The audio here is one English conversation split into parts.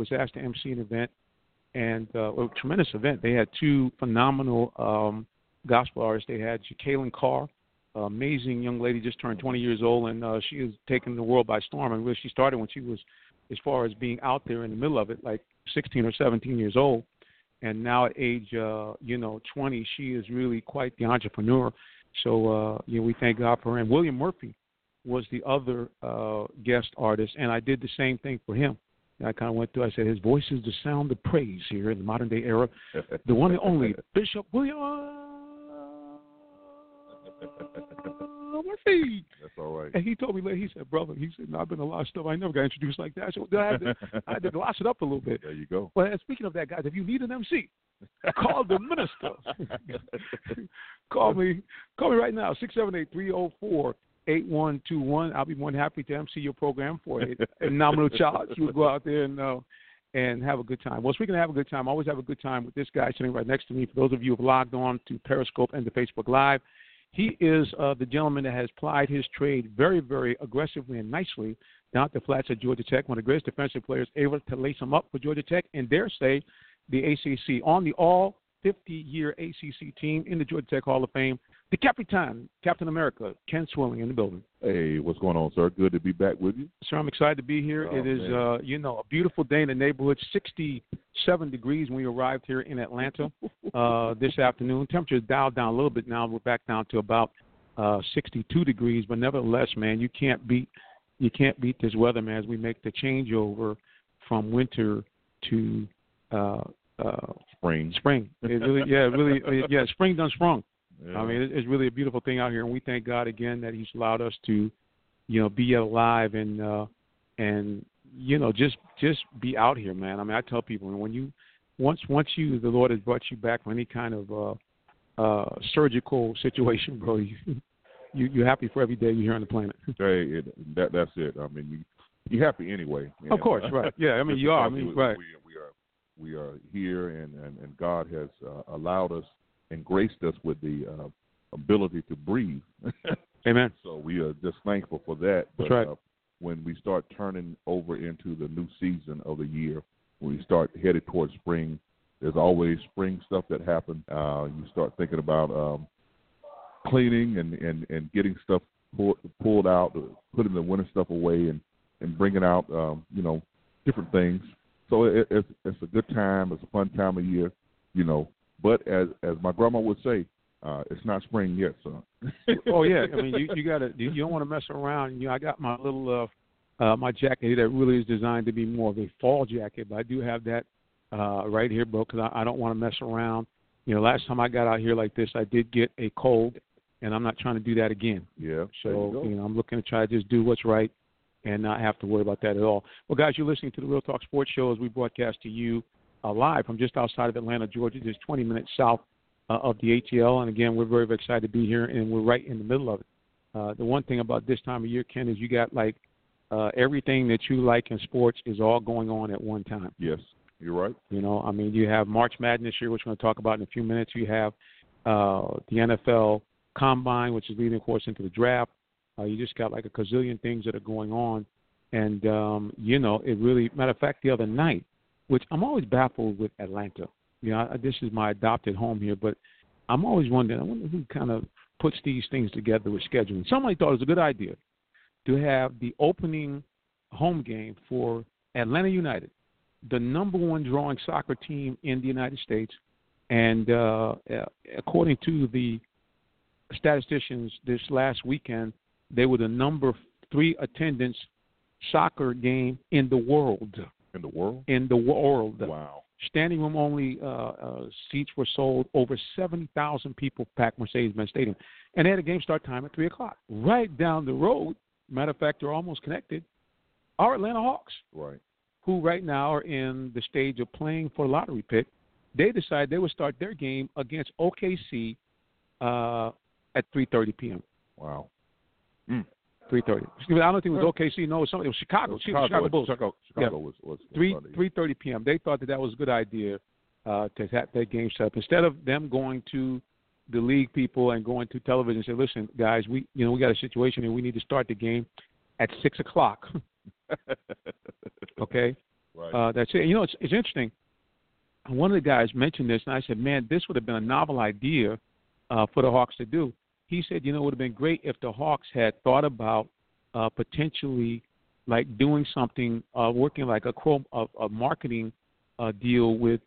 was asked to MC an event, and uh, a tremendous event. They had two phenomenal um, gospel artists. They had Jacqueline Carr, amazing young lady, just turned 20 years old, and uh, she has taken the world by storm. And really, she started when she was, as far as being out there in the middle of it, like 16 or 17 years old. And now at age, uh, you know, 20, she is really quite the entrepreneur. So uh, you know, we thank God for her. And William Murphy was the other uh, guest artist, and I did the same thing for him. I kind of went through. I said, his voice is the sound of praise here in the modern day era. The one and only Bishop William Murphy. That's all right. And he told me later, he said, brother, he said, no, I've been a lot of stuff. I never got introduced like that. So I had to, I had to gloss it up a little bit. There you go. Well, speaking of that, guys, if you need an MC, call the minister. call me, call me right now, six seven eight three zero four eight one two one. I'll be more than happy to MC your program for a, a nominal charge. You would go out there and uh, and have a good time. Well, speaking of have a good time, I always have a good time with this guy sitting right next to me. For those of you who have logged on to Periscope and to Facebook Live, he is uh, the gentleman that has plied his trade very, very aggressively and nicely down at the flats at Georgia Tech. One of the greatest defensive players able to lace him up for Georgia Tech and dare say the ACC on the all 50 year ACC team in the Georgia Tech Hall of Fame. The Capitan, Captain America, Ken Swilling in the building. Hey, what's going on, sir? Good to be back with you. Sir, I'm excited to be here. Oh, it is, uh, you know, a beautiful day in the neighborhood. 67 degrees when we arrived here in Atlanta uh, this afternoon. Temperature is dialed down a little bit now. We're back down to about uh, 62 degrees, but nevertheless, man, you can't beat you can't beat this weather, man. As we make the changeover from winter to uh, uh, Spring. spring, it really, yeah, it really, uh, yeah, spring done sprung. Yeah. I mean, it's really a beautiful thing out here, and we thank God again that He's allowed us to, you know, be alive and uh, and you know just just be out here, man. I mean, I tell people when you once once you the Lord has brought you back from any kind of uh, uh, surgical situation, bro, you, you you're happy for every day you're here on the planet. Hey, it, that that's it. I mean, you you happy anyway. you Of know. course, right? Yeah, I mean you are. I mean, right? We, we are we are here, and and, and God has uh, allowed us and graced us with the uh, ability to breathe. Amen. so we are just thankful for that. That's But right. uh, when we start turning over into the new season of the year, when we start headed towards spring, there's always spring stuff that happens. Uh, you start thinking about um, cleaning and, and, and getting stuff pulled, pulled out, putting the winter stuff away, and, and bringing out um, you know different things. So it, it's it's a good time. It's a fun time of year, you know. But as as my grandma would say, uh, it's not spring yet, son. oh yeah, I mean you you gotta you you don't want to mess around. You know, I got my little uh, uh my jacket here that really is designed to be more of a fall jacket, but I do have that uh right here, bro, because I, I don't want to mess around. You know, last time I got out here like this, I did get a cold, and I'm not trying to do that again. Yeah. there you So you know, I'm looking to try to just do what's right and not have to worry about that at all. Well, guys, you're listening to the Real Talk Sports Show as we broadcast to you uh, live from just outside of Atlanta, Georgia, just 20 minutes south uh, of the ATL. And again, we're very, very excited to be here, and we're right in the middle of it. Uh, the one thing about this time of year, Ken, is you got like uh, everything that you like in sports is all going on at one time. Yes, you're right. You know, I mean, you have March Madness here, which we're going to talk about in a few minutes. You have uh, the NFL Combine, which is leading, of course, into the draft. Uh, you just got like a gazillion things that are going on, and um, you know, it really. Matter of fact, the other night, which I'm always baffled with Atlanta. You know, I, this is my adopted home here, but I'm always wondering. I wonder who kind of puts these things together with scheduling. Somebody thought it was a good idea to have the opening home game for Atlanta United, the number one drawing soccer team in the United States, and uh, according to the statisticians, this last weekend they were the number three attendance soccer game in the world. In the world. In the world, Wow. standing room only uh, uh, seats were sold. Over seventy thousand people packed Mercedes-Benz Stadium, and they had a game start time at three o'clock. Right down the road, matter of fact, they're almost connected. our Atlanta Hawks, Right. who right now are in the stage of playing for a lottery pick. They decided they would start their game against OKC uh, at 3:30 p.m. Wow. 3:30. Excuse me, I don't think it was OKC. No, it was, something, it was Chicago. Chicago, Chicago Bulls. Chicago, Chicago was, was, was three three thirty p.m. They thought that that was a good idea uh, to have that game set up instead of them going to the league people and going to television and say, "Listen, guys, we you know we got a situation and we need to start the game at six o'clock." okay, right. uh, that's it. You know, it's it's interesting. One of the guys mentioned this, and I said, "Man, this would have been a novel idea uh, for the Hawks to do." He said, "You know, it would have been great if the Hawks had thought about uh, potentially like doing something, uh, working like a, a, a marketing uh, deal with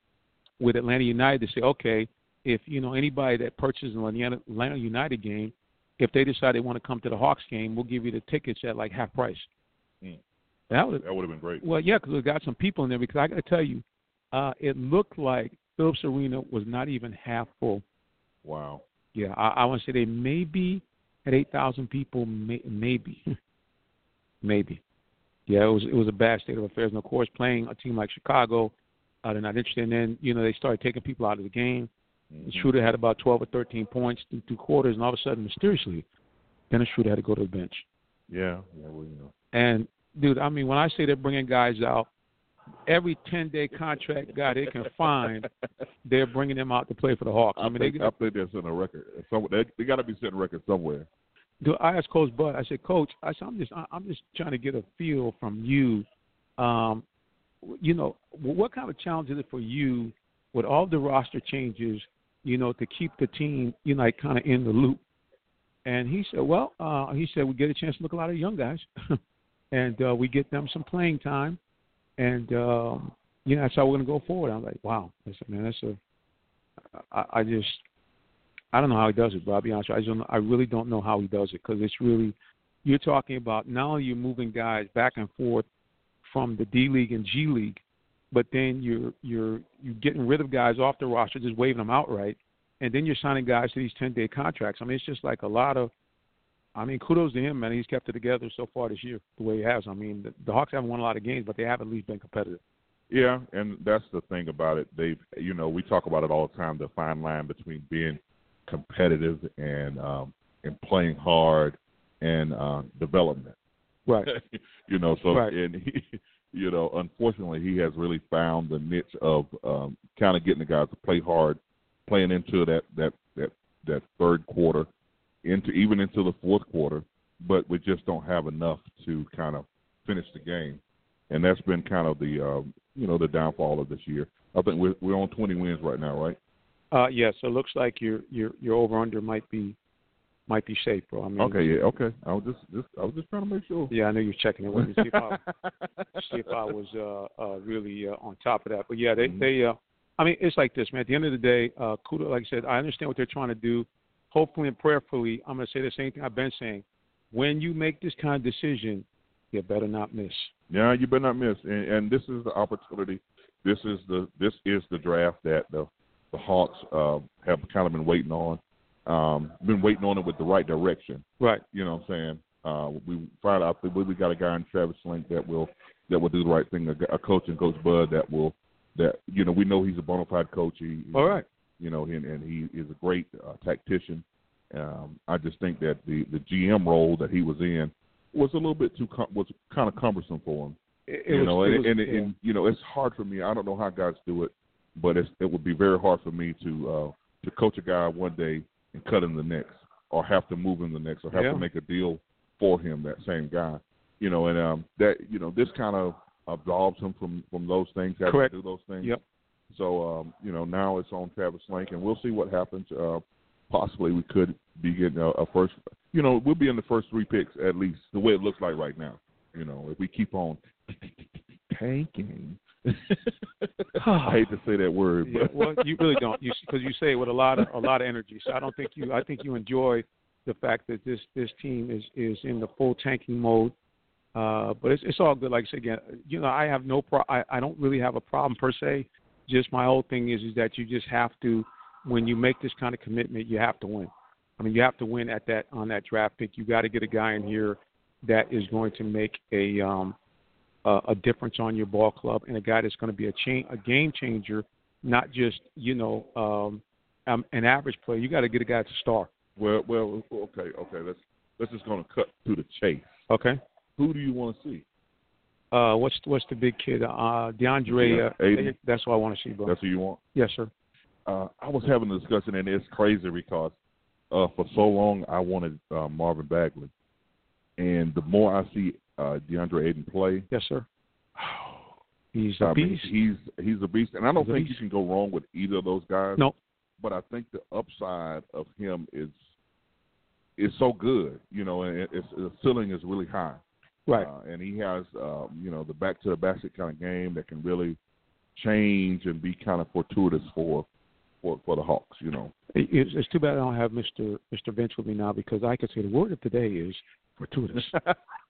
with Atlanta United to say, okay, if you know anybody that purchases an Atlanta, Atlanta United game, if they decide they want to come to the Hawks game, we'll give you the tickets at like half price." Hmm. That would that would have been great. well, yeah, because we got some people in there. Because I got to tell you, uh, it looked like Phillips Arena was not even half full. Wow. Yeah, I, I want to say they maybe had eight thousand people, may, maybe, maybe. Yeah, it was it was a bad state of affairs. And of course, playing a team like Chicago, uh, they're not interested. And then you know they started taking people out of the game. Mhm. Schroeder had about twelve or thirteen points through two quarters, and all of a sudden, mysteriously, Dennis Schroeder had to go to the bench. Yeah. Yeah. Well, you know. And dude, I mean, when I say they're bringing guys out, every ten day contract guy they can find, they're bringing them out to play for the Hawks. I, I, mean, think, they, I think they're setting a record. Some, they they got to be setting a record somewhere. dude, I asked Coach Bud. I said, Coach, I said, I'm just, I- I'm just trying to get a feel from you. Um, you know, what kind of challenge is it for you with all the roster changes? You know, to keep the team, you know, like kind of in the loop. And he said, well, uh, he said we get a chance to look at a lot of young guys, and uh, we get them some playing time, and um, you know that's how we're to go forward. I'm like, wow, I said, man, that's a, I, I just, I don't know how he does it, but I'll be honest, with you, I don't, I really don't know how he does it because it's really, you're talking about not only you're moving guys back and forth from the D League and G League, but then you're you're you're getting rid of guys off the roster, just waving them outright, and then you're signing guys to these ten day contracts. I mean, it's just like a lot of. I mean, kudos to him, man. He's kept it together so far this year, the way he has. I mean, the, the Hawks haven't won a lot of games, but they have at least been competitive. Yeah, and that's the thing about it. They've, you know, we talk about it all the time. The fine line between being competitive and um, and playing hard and uh, development. Right. you know, so Right. and he, you know, unfortunately, he has really found the niche of um, kind of getting the guys to play hard, playing into that that that that third quarter, into even into the fourth quarter, but we just don't have enough to kind of finish the game, and that's been kind of the um, you know the downfall of this year. I think we're we're on 20 wins right now, right? Uh, yeah, so it looks like your your your over under might be might be safe, bro. I mean, Okay, yeah, okay. I was just just I was just trying to make sure. Yeah, I know you're checking it with me. See if I, see if I was uh, uh, really uh, on top of that. But yeah, they Mhm. they. Uh, I mean, it's like this, man. At the end of the day, uh, kudos. Like I said, I understand what they're trying to do. Hopefully and prayerfully, I'm going to say the same thing I've been saying. When you make this kind of decision, you better not miss. Yeah, you better not miss. And, and this is the opportunity. This is the this is the draft that the the Hawks uh, have kind of been waiting on. Um, been waiting on it with the right direction. Right. You know what I'm saying? Uh, we find out we we got a guy in Travis Schlenk that will that will do the right thing. A, a coach and Coach Bud that will that you know we know he's a bona fide coach. He, All right. You know, and, and he is a great uh, tactician. Um, I just think that the the GM role that he was in was a little bit too com- was kind of cumbersome for him. It, you was, know, it and, was, and, yeah. and you know, it's hard for me. I don't know how guys do it, but it's, it would be very hard for me to uh, to coach a guy one day and cut him the next, or have to move him the next, or have Yeah. to make a deal for him that same guy. You know, and um, that you know, this kind of absolves him from from those things, having Correct. to do those things. Yep. So um, you know, now it's on Travis Schlenk, and we'll see what happens. Uh, possibly we could be getting a, a first. You know, we'll be in the first three picks at least, the way it looks like right now. You know, if we keep on tanking. I hate to say that word, Yeah, but well, you really don't, because you, say it with a lot of a lot of energy. So I don't think you. I think you enjoy the fact that this this team is is in the full tanking mode. Uh, but it's it's all good. Like I said again, you know, I have no pro. I, I don't really have a problem per se. Just my whole thing is is that you just have to, when you make this kind of commitment, you have to win. I mean, you have to win at that on that draft pick. You got to get a guy in here that is going to make a um, uh, a difference on your ball club and a guy that's going to be a chain, a game changer, not just you know um, um, an average player. You got to get a guy that's a star. Well, well, okay, okay. Let's let's just going to cut to the chase. Okay. Who do you want to see? Uh, what's what's the big kid? Uh, DeAndre. Yeah, uh, that's what I want to see, bro. That's who you want. yes, sir. Uh, I was having a discussion, and it's crazy because uh, for so long I wanted uh, Marvin Bagley, and the more I see uh, DeAndre Ayton play, Yes, sir. He's a I mean, beast. he's he's a beast, and I don't He's think you can go wrong with either of those guys. No. but I think the upside of him is is so good, you know, and it's, the ceiling is really high. Right. Uh, and he has, um, you know, the back to the basket kind of game that can really change and be kind of fortuitous for for for the Hawks. You know. It's, it's too bad I don't have Mr. Mr. Vince with me now because I could say the word of today is fortuitous.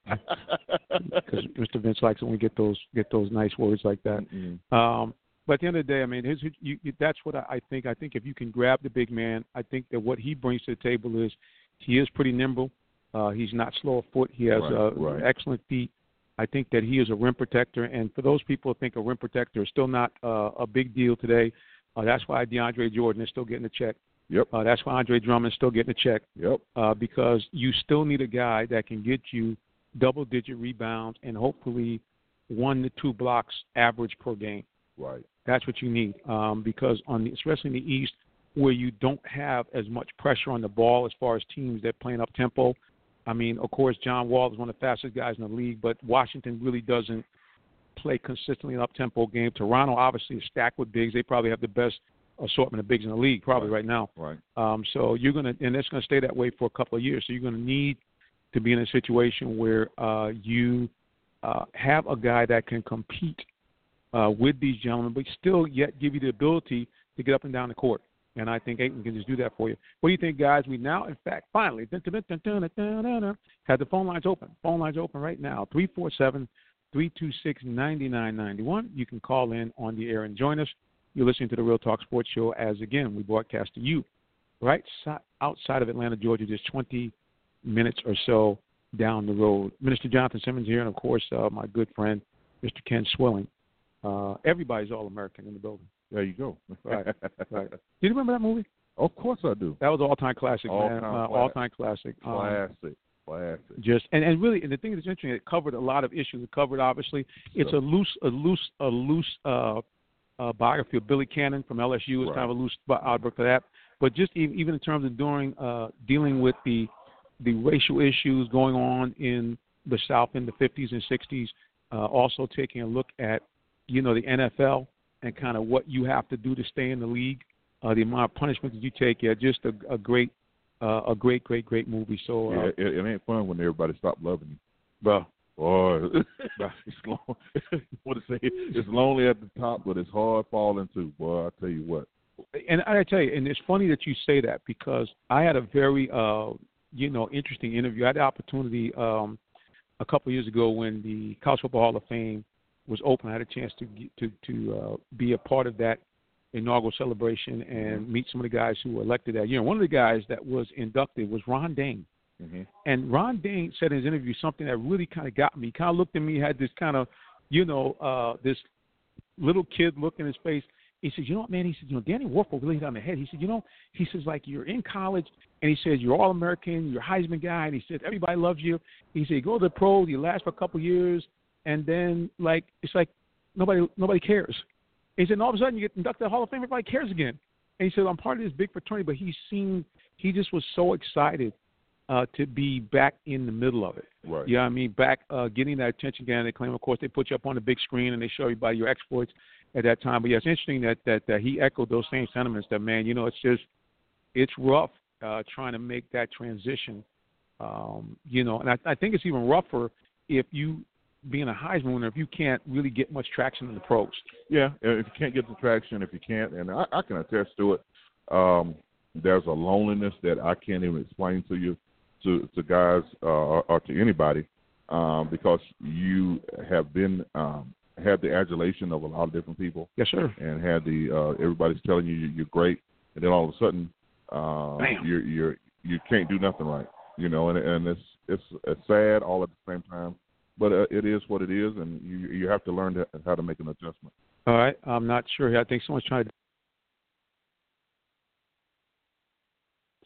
Because Mr. Vince likes when we get those get those nice words like that. Mm-mm. Um, but at the end of the day, I mean, his, you, you, that's what I, I think. I think if you can grab the big man, I think that what he brings to the table is he is pretty nimble. Uh, he's not slow of foot. He has Right, uh, right. excellent feet. I think that he is a rim protector, and for those people who think a rim protector is still not uh, a big deal today, uh, that's why DeAndre Jordan is still getting a check. Yep. Uh, that's why Andre Drummond is still getting a check Yep. uh, because you still need a guy that can get you double digit rebounds and hopefully one to two blocks average per game. Right. That's what you need um, because on the, especially in the East where you don't have as much pressure on the ball as far as teams that playing up tempo. I mean, of course, John Wall is one of the fastest guys in the league, but Washington really doesn't play consistently an up tempo game. Toronto obviously is stacked with bigs. They probably have the best assortment of bigs in the league probably right now. Right. Um, so you're gonna, and it's gonna stay that way for a couple of years. So you're gonna need to be in a situation where uh, you uh, have a guy that can compete uh, with these gentlemen, but still yet give you the ability to get up and down the court. And I think Ayton can just do that for you. What do you think, guys? We now, in fact, finally have the phone lines open. Phone lines open right now 347 326 9991. You can call in on the air and join us. You're listening to the Real Talk Sports Show as, again, we broadcast to you right outside of Atlanta, Georgia, just 20 minutes or so down the road. Minister Jonathan Simmons here, and of course, uh, my good friend, Mr. Ken Swilling. Uh, everybody's All American in the building. There you go. Right, right. Do you remember that movie? Of course I do. That was all time classic, man. All-time Uh, classic. all time classic. Um, Classic. Classic. just and, and really and the thing that's interesting it covered a lot of issues it covered obviously it's a loose a loose a loose uh uh biography of billy cannon from lsu is Right. kind of a loose outlook for that but just even, even in terms of during uh dealing with the the racial issues going on in the south in the 50s and 60s uh also taking a look at you know the nfl and kind of what you have to do to stay in the league uh the amount of punishment that you take yeah just a, a great uh, a great, great, great movie. So, uh, Yeah, it, it ain't fun when everybody stop loving you. bro, Boy, it's long. what to say? It's lonely at the top, but it's hard falling too. Boy, I tell you what. and I tell you, and it's funny that you say that because I had a very, uh, you know, interesting interview. I had the opportunity um, a couple of years ago when the College Football Hall of Fame was open. I had a chance to to to uh, be a part of that inaugural celebration and meet some of the guys who were elected that year. One of the guys that was inducted was Ron Dayne. Mm-hmm. And Ron Dayne said in his interview something that really kind of got me. He kind of looked at me, had this kind of, you know, uh, this little kid look in his face. He said, you know what, man? He said, you know, Danny Warfel really hit on the head. He said, you know, he says, like, you're in college, and he says, you're All-American, you're Heisman guy, and he said, everybody loves you. He said, you go to the pros, you last for a couple years, and then, like, it's like nobody nobody cares. He said, and all of a sudden, you get inducted to the Hall of Fame, everybody cares again. And he said, I'm part of this big fraternity, but he seemed he just was so excited uh, to be back in the middle of it. Right. You know what I mean? Back uh, getting that attention again. They claim, of course, they put you up on the big screen and they show everybody your exploits at that time. But yeah, it's interesting that, that, that he echoed those same sentiments that, man, you know, it's just, it's rough uh, trying to make that transition. Um, you know, and I, I think it's even rougher if you, being a Heisman winner, if you can't really get much traction in the pros. Yeah, if you can't get the traction, if you can't, and I, I can attest to it, um, there's a loneliness that I can't even explain to you, to to guys uh, or, or to anybody, um, because you have been um, had the adulation of a lot of different people, Yes, sir. and had the uh, everybody's telling you you're great, and then all of a sudden, uh, Bam. you're you're you can't do nothing right, you know, and and it's it's it's sad all at the same time. But uh, it is what it is, and you you have to learn to, how to make an adjustment. All right, I'm not sure. I think someone's trying to.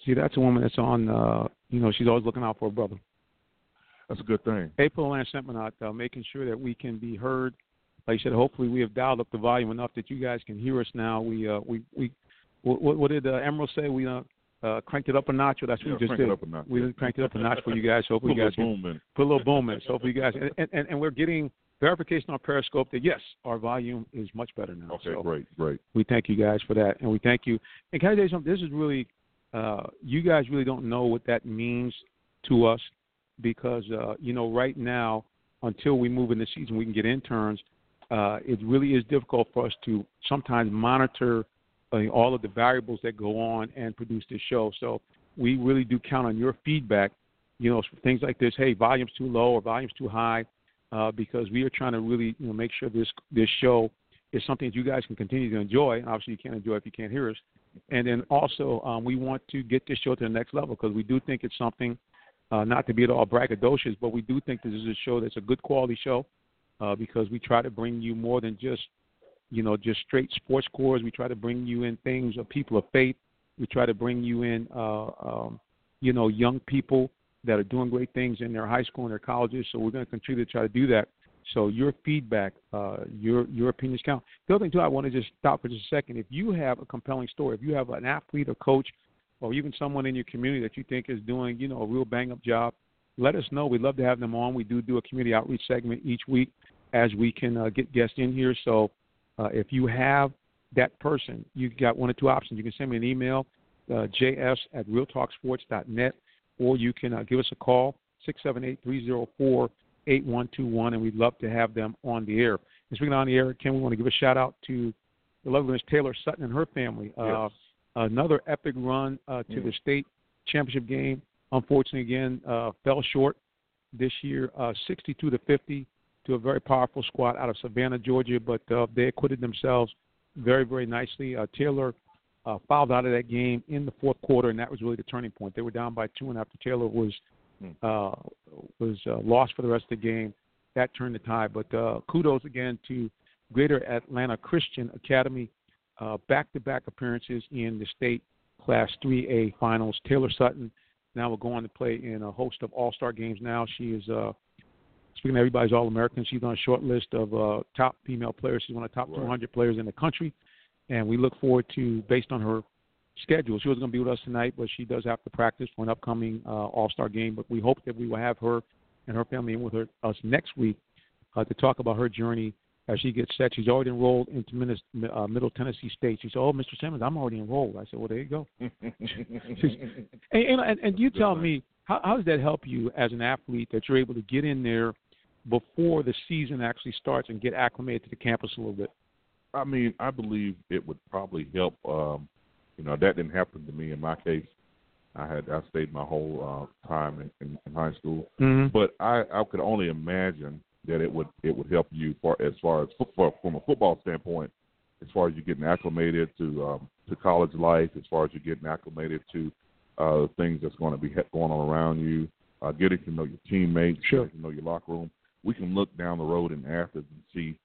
See, that's a woman that's on. Uh, you know, she's always looking out for her brother. That's a good thing. April and Seminot, uh, making sure that we can be heard. Like I said, hopefully we have dialed up the volume enough that you guys can hear us now. We uh, we we what, what did uh, Emerald say? We uh, uh, cranked it up a notch. Or that's what yeah, we just did. We cranked it up a notch for you guys. So Hopefully you guys can boom put a little boom in. So hopefully you guys and, and and we're getting verification on Periscope that yes, our volume is much better now. Okay, so great, great. We thank you guys for that, and we thank you. And can I tell you something? This is really, uh, you guys really don't know what that means to us because uh, you know right now, until we move in the season, we can get interns. Uh, it really is difficult for us to sometimes monitor all of the variables that go on and produce this show. So we really do count on your feedback. You know, things like this. Hey, volume's too low or volume's too high uh, because we are trying to really you know make sure this this show is something that you guys can continue to enjoy. Obviously, you can't enjoy if you can't hear us. And then also, um, we want to get this show to the next level because we do think it's something, uh, not to be at all braggadocious, but we do think this is a show that's a good quality show uh, because we try to bring you more than just, you know, just straight sports scores. We try to bring you in things of people of faith. We try to bring you in, uh, um, you know, young people that are doing great things in their high school and their colleges. So we're going to continue to try to do that. So your feedback, uh, your your opinions count. The other thing too, I want to just stop for just a second. If you have a compelling story, if you have an athlete, a coach, or even someone in your community that you think is doing, you know, a real bang up job, let us know. We'd love to have them on. We do do a community outreach segment each week as we can uh, get guests in here. So uh, if you have that person, you've got one or two options. You can send me an email, uh, js at realtalksports.net or you can uh, give us a call, 678 304 8121, and we'd love to have them on the air. And speaking on the air, Ken, we want to give a shout out to the lovely Miss Taylor Sutton and her family. Uh, yes. Another epic run uh, to mm. the state championship game. Unfortunately, again, uh, fell short this year, uh, 62 to 50 to a very powerful squad out of Savannah, Georgia, but uh, they acquitted themselves very, very nicely. Uh, Taylor uh, fouled out of that game in the fourth quarter, and that was really the turning point. They were down by two, and after Taylor was hmm. uh, was uh, lost for the rest of the game, that turned the tide. But uh, kudos again to Greater Atlanta Christian Academy, uh, back-to-back appearances in the state Class 3A finals. Taylor Sutton now will go on to play in a host of All-Star games. Now she is. Uh, Speaking of everybody's All American, she's on a short list of uh, top female players. She's one of the top right. 200 players in the country and we look forward to, based on her schedule, she was going to be with us tonight, but she does have to practice for an upcoming uh, All Star game. But we hope that we will have her and her family in with her, us next week uh, to talk about her journey as she gets set. She's already enrolled into Minis, uh, Middle Tennessee State. She said, "Oh, Mr. Simmons, I'm already enrolled." I said, "Well, there you go." and, and, and you tell me, how, how does that help you as an athlete that you're able to get in there before the season actually starts and get acclimated to the campus a little bit? I mean, I believe it would probably help. Um, you know, that didn't happen to me in my case. I had I stayed my whole uh, time in, in, in high school, mm-hmm. but I I could only imagine that it would it would help you for as far as football from a football standpoint, as far as you getting acclimated to um, to college life, as far as you getting acclimated to uh, things that's going to be going on around you, uh, getting to know your teammates, sure. getting to know your locker room. We can look down the road in Athens and see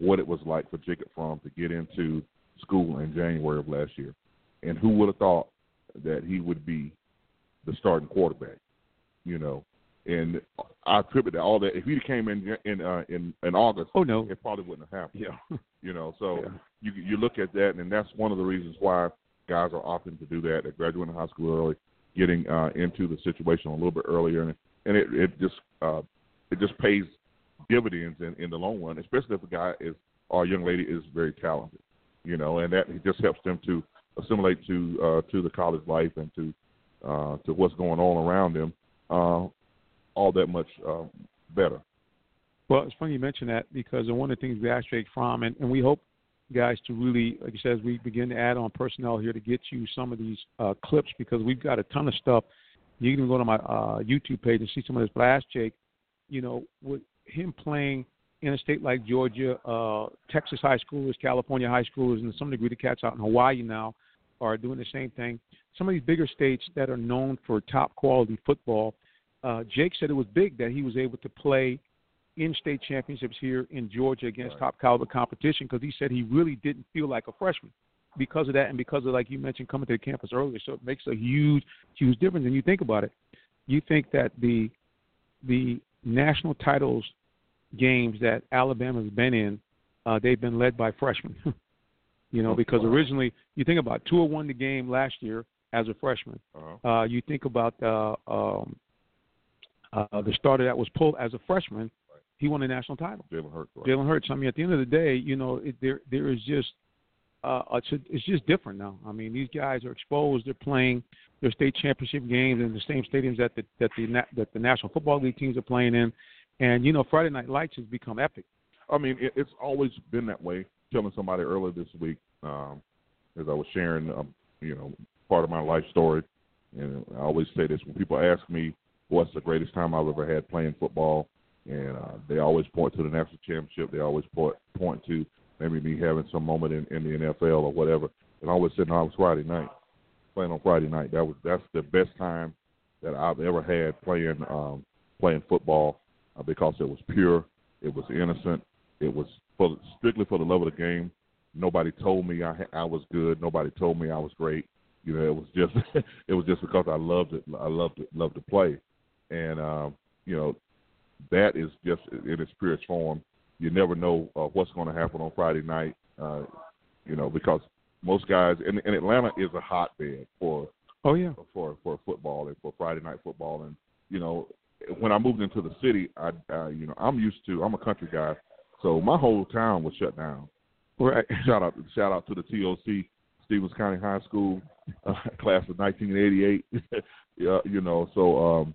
what it was like for Jacob Fromm to get into school in January of last year. And who would have thought that he would be the starting quarterback, you know? And I attribute all that. If he came in in uh, in in August, oh no, it probably wouldn't have happened. Yeah, you know. So yeah. you you look at that, and that's one of the reasons why guys are opting to do that. They're graduating high school early, getting uh, into the situation a little bit earlier, and and it it just uh, it just pays dividends in, in the long run, especially if a guy is or a young lady is very talented, you know, and that just helps them to assimilate to uh, to the college life and to uh, to what's going on around them uh, all that much uh, better. Well, it's funny you mention that because one of the things we Jake Fromm, and, and we hope guys to really, like you said, as we begin to add on personnel here to get you some of these uh, clips because we've got a ton of stuff. You can go to my uh, YouTube page and see some of this. But I asked Jake, you know, with him playing in a state like Georgia, uh, Texas high schoolers, California high schoolers, and to some degree the cats out in Hawaii now are doing the same thing. Some of these bigger states that are known for top quality football, uh, Jake said it was big that he was able to play in state championships here in Georgia against Right. top caliber competition because he said he really didn't feel like a freshman because of that and because of like you mentioned coming to the campus earlier. So it makes a huge, huge difference. And you think about it, you think that the the national titles games that Alabama's been in, uh, they've been led by freshmen. you know, Oh, because originally you think about Tua won the game last year as a freshman. Uh-huh. Uh, you think about uh, um, uh, the starter that was pulled as a freshman, he won a national title. Jalen Hurts. Right. Jalen Hurts. I mean, at the end of the day, you know, it, there there is just uh, it's it's just different now. I mean, these guys are exposed. They're playing their state championship games in the same stadiums that the that the that the National Football League teams are playing in, and you know, Friday Night Lights has become epic. I mean, it, it's always been that way. Telling somebody earlier this week, um, as I was sharing, um, you know, part of my life story, and I always say this when people ask me what's the greatest time I've ever had playing football, and uh, they always point to the national championship. They always point point to maybe me having some moment in, in the NFL or whatever. And I always said, no, it was Friday night, playing on Friday night. That was that's the best time that I've ever had playing um, playing football uh, because it was pure, it was innocent, it was for strictly for the love of the game. Nobody told me I I was good. Nobody told me I was great. You know, it was just it was just because I loved it. I loved it, loved to play, and um, you know, that is just in its purest form. You never know uh, what's going to happen on Friday night. Uh, you know, because most guys and, and Atlanta is a hotbed for Oh yeah, for for football and for Friday night football. And you know, when I moved into the city, I uh, you know I'm used to I'm a country guy, so my whole town was shut down. right. Shout out shout out to the Toccoa Stephens County High School uh, class of 1988. yeah, you know, so um,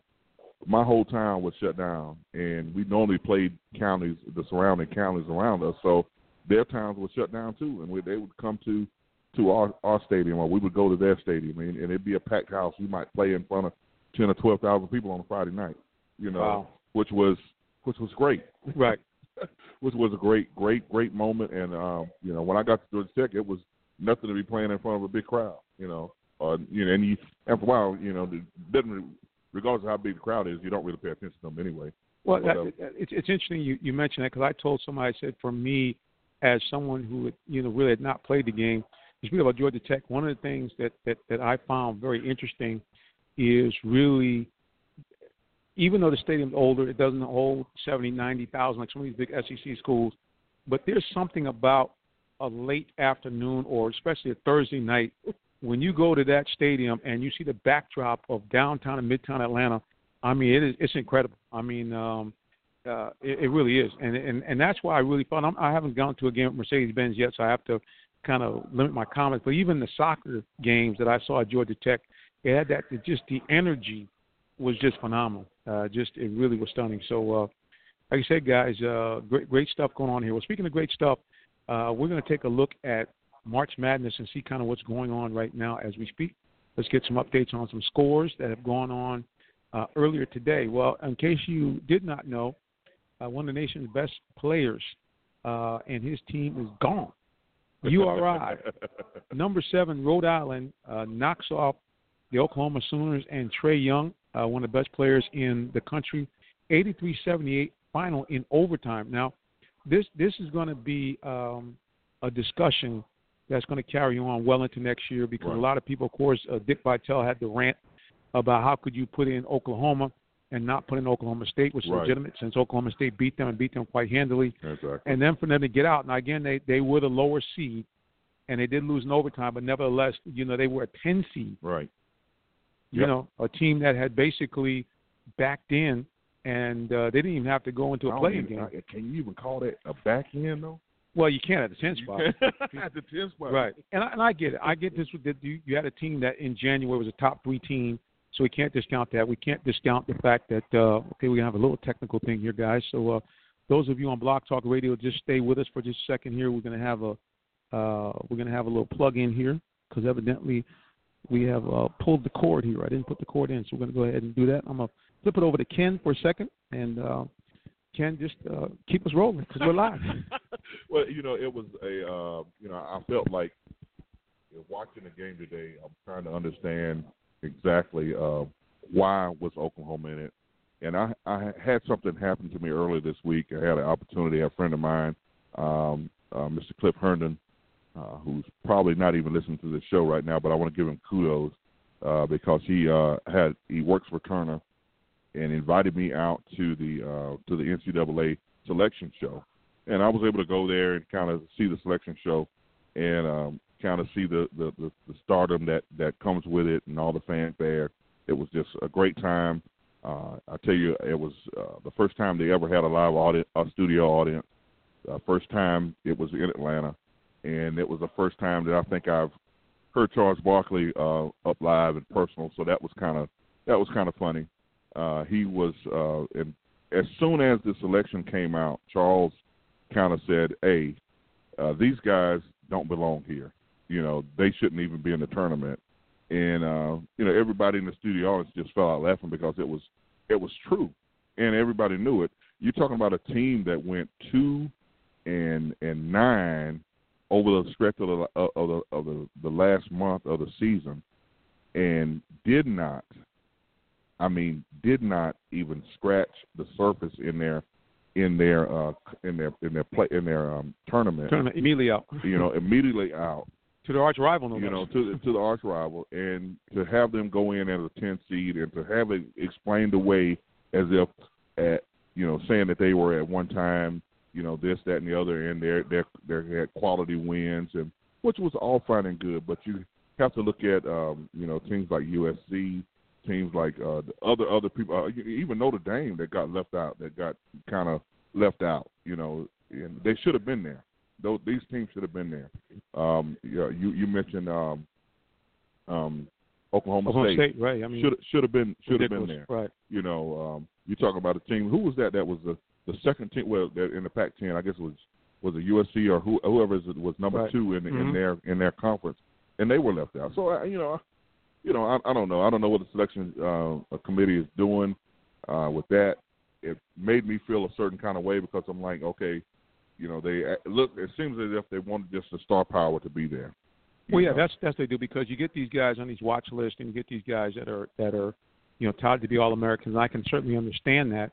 my whole town was shut down, and we normally played counties, the surrounding counties around us. So their towns were shut down too, and we, they would come to to our our stadium, or we would go to their stadium, and, and it'd be a packed house. We might play in front of ten or twelve thousand people on a Friday night. You know, Wow. which was which was great Right. which was a great, great, great moment. And um, you know, when I got to Georgia Tech, it was nothing to be playing in front of a big crowd. You know, uh, you know, and you after a while, you know, doesn't regardless of how big the crowd is, you don't really pay attention to them anyway. Well, that, that- it's it's interesting you you mentioned that because I told somebody I said for me, as someone who had, you know really had not played the game, you speak about Georgia Tech. One of the things that that that I found very interesting is really, even though the stadium's older, it doesn't hold 70, 90,000 like some of these big SEC schools, but there's something about a late afternoon or especially a Thursday night when you go to that stadium and you see the backdrop of downtown and midtown Atlanta. I mean, it is it's incredible. I mean, um, uh, it, it really is, and and and that's why I really felt I'm, I haven't gone to a game at Mercedes Benz yet, so I have to kind of limit my comments. But even the soccer games that I saw at Georgia Tech, it had that it just the energy was just phenomenal. Uh, just it really was stunning. So, uh, like I said, guys, uh, great great stuff going on here. Well, speaking of great stuff, uh, we're going to take a look at March Madness and see kind of what's going on right now as we speak. Let's get some updates on some scores that have gone on uh, earlier today. Well, in case you did not know, uh, one of the nation's best players uh, and his team is gone. URI, number seven, Rhode Island, uh, knocks off the Oklahoma Sooners and Trae Young, uh, one of the best players in the country, 83-78 final in overtime. Now, this this is going to be um, a discussion that's going to carry on well into next year because Right. a lot of people, of course, uh, Dick Vitale had the rant about how could you put in Oklahoma and not put in Oklahoma State, which is Right. legitimate since Oklahoma State beat them and beat them quite handily exactly. and then for them to get out. Now again, they they were the lower seed, and they did lose in overtime, but nevertheless, you know they were a ten seed. right. You Yep. know, a team that had basically backed in, and uh, they didn't even have to go into a playing even- game. Can you even call that a back end though? Well, you can't at the ten spot, At the ten spot. right? And I, and I get it. I get this. With the, you, you had a team that in January was a top three team, so we can't discount that. We can't discount the fact that uh, okay, we're gonna have a little technical thing here, guys. So uh, those of you on Blog Talk Radio, just stay with us for just a second here. We're gonna have a uh, we're gonna have a little plug in here because evidently we have uh, pulled the cord here. I didn't put the cord in, so we're gonna go ahead and do that. I'm gonna flip it over to Ken for a second, and uh, Ken just uh, keep us rolling because we're live. well, you know, it was a, uh, you know, I felt like watching the game today. I'm trying to understand exactly uh, why was Oklahoma in it, And I I had something happen to me earlier this week. I had an opportunity. A friend of mine, um, uh, Mr. Cliff Herndon, uh, who's probably not even listening to the show right now, but I want to give him kudos uh, because he uh, had he works for Turner and invited me out to the uh, to the NCAA selection show, and I was able to go there and kind of see the selection show and um, kind of see the, the the the stardom that that comes with it and all the fanfare. It was just a great time. Uh, I tell you, it was uh, the first time they ever had a live audience, a studio audience. Uh, first time it was in Atlanta, and it was the first time that I think I've heard Charles Barkley uh, up live and personal. So that was kind of that was kind of funny. Uh, he was, uh, and as soon as the selection came out, Charles kind of said, "Hey, uh, these guys don't belong here. You know, they shouldn't even be in the tournament." And uh, you know, everybody in the studio audience just fell out laughing because it was it was true, and everybody knew it. You're talking about a team that went two and and nine over the stretch of the of the of the, the last month of the season, and did not, I mean, did not even scratch the surface in their in their uh in their in their play in their um tournament. Tournament immediately out. You know, immediately out. to the arch rival, no you know, to to the arch rival, and to have them go in as a ten seed, and to have it explained away as if at you know saying that they were at one time you know this, that, and the other, and they they they had quality wins, and which was all fine and good. But you have to look at um, you know teams like USC, teams like uh, the other other people, uh, even Notre Dame that got left out, that got kind of left out. You know, and they should have been there. Those these teams should have been there. Um, yeah, you you mentioned um, um, Oklahoma, Oklahoma State. State, right? I mean, Should should have been should have been there. Right. You know, um, you talk about a team. Who was that? That was the the second team. Well, in the Pac-10, I guess it was was it USC or who, whoever is- was number Right. two in in Mhm. their in their conference, and they were left out. So I, you know, I- you know, I, I don't know. I don't know what the selection uh, committee is doing uh, with that. It made me feel a certain kind of way because I'm like, okay, you know, they uh, look. It seems as if they wanted just the star power to be there. Well, yeah, know. that's that's they do because you get these guys on these watch lists, and you get these guys that are that are, you know, touted to be all Americans. I can certainly understand that,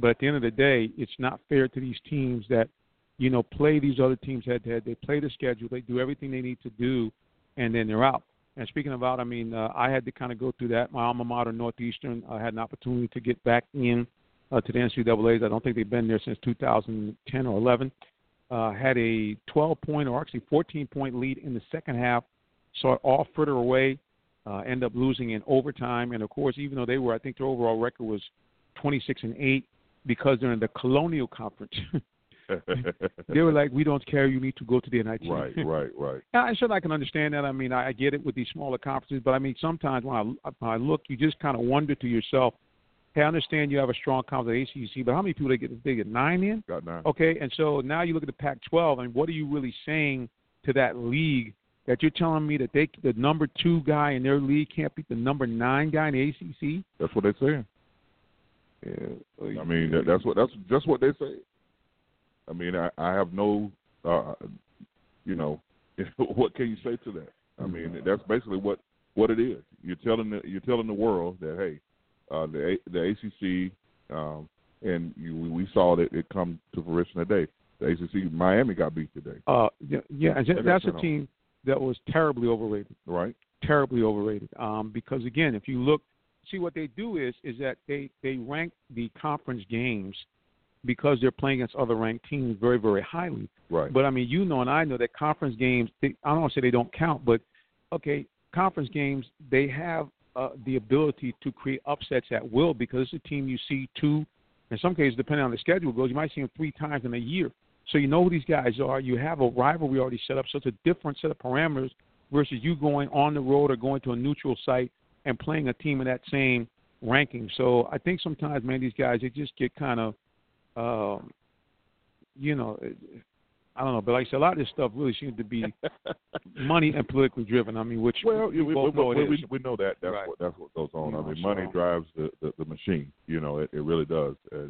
but at the end of the day, it's not fair to these teams that, you know, play these other teams head to head. They play the schedule, they do everything they need to do, and then they're out. And speaking of out, I mean, uh, I had to kind of go through that. My alma mater, Northeastern, had an opportunity to get back in uh, to the NCAA's. I don't think they've been there since 2010 or 11 uh, had a 12 point or actually 14 point lead in the second half, saw it all fritter away, uh, end up losing in overtime. And of course, even though they were, I think their overall record was 26 and 8 because they're in the Colonial Conference. they were like, we don't care. You need to go to the NIT. right, right, right. I said I can understand that. I mean, I, I get it with these smaller conferences, but I mean, sometimes when I, when I look, you just kind of wonder to yourself, hey, I understand you have a strong conference at ACC, but how many people they get? They get nine in? Got nine. Okay, and so now you look at the Pac-12, and what are you really saying to that league that you're telling me that they the number two guy in their league can't beat the number nine guy in the ACC? That's what they're saying. Yeah, I mean, that, that's what that's just what they say. I mean, I, I have no, uh, you know, what can you say to that? I mean, that's basically what what it is. You're telling the you're telling the world that hey, uh, the the ACC, um, and you, we- we saw that it come to fruition today. The ACC, Miami got beat today, Uh, yeah, yeah, and that's a team that was terribly overrated. right? terribly overrated. Um, because again, if you look, see what they do is is that they they rank the conference games because they're playing against other ranked teams very very highly. Right. But I mean, you know, and I know that conference games. They, I don't want to say they don't count, but okay, conference games they have uh, the ability to create upsets at will because it's a team you see two, in some cases, depending on the schedule goes, you might see them three times in a year. So you know who these guys are. You have a rivalry already set up, so it's a different set of parameters versus you going on the road or going to a neutral site and playing a team in that same ranking. So I think sometimes, man, these guys they just get kind of, um, you know, I don't know, but like I said, a lot of this stuff really seems to be money and politically driven. I mean, which Well, we, we, we, know we, it we, know that that's Right. what that's what goes on. You I know, mean, money drives the, the the machine. You know, it, it really does. Uh,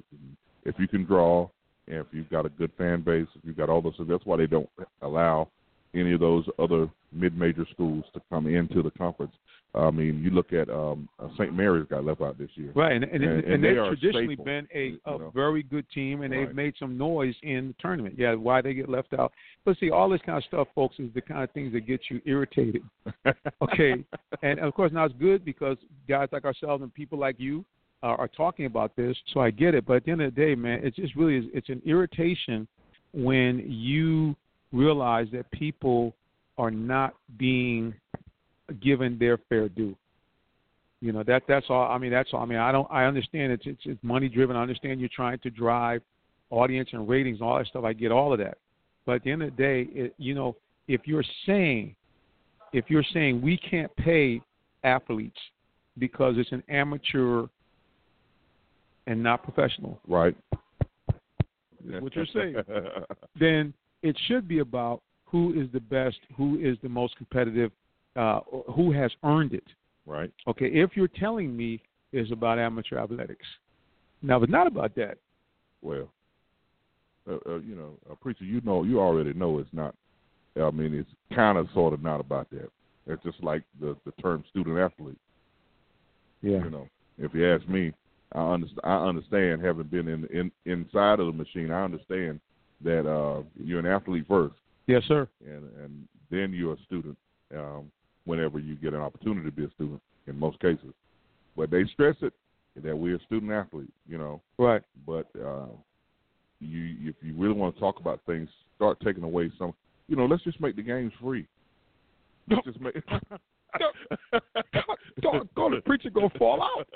if you can draw, if you've got a good fan base, if you've got all those, so that's why they don't allow any of those other mid-major schools to come into the conference. I mean, you look at um, uh, St. Mary's got left out this year, right? And and, and, and, they they've are traditionally staple, been a, a you know. very good team, and Right. they've made some noise in the tournament. Yeah, why they get left out? But see, all this kind of stuff, folks, is the kind of things that get you irritated. Okay, and of course now it's good because guys like ourselves and people like you are, are talking about this, so I get it. But at the end of the day, man, it's just really it's an irritation when you realize that people are not being given their fair due. You know that that's all. I mean that's all. I mean I don't. I understand it's it's, it's money driven. I understand you're trying to drive audience and ratings and all that stuff. I get all of that. But at the end of the day, it, you know, if you're saying if you're saying we can't pay athletes because it's an amateur and not professional, right? What you're saying. then it should be about who is the best, who is the most competitive, uh, who has earned it. right. Okay, if you're telling me it's about amateur athletics, now it's not about that, Well, uh, uh, you know, a preacher, you know, you already know it's not. I mean, it's kind of, sort of, not about that. It's just like the the term student athlete. yeah, You know, if you ask me, I understand. I understand having been in, in inside of the machine. I understand that uh, you're an athlete first, yes, sir. and and then you're a student. Um, whenever you get an opportunity to be a student, in most cases, but they stress it that we're a student athlete. You know, Right. but uh, you if you really want to talk about things, start taking away some. You know, let's just make the games free. Let's just make. Doggone the preacher gonna fall out.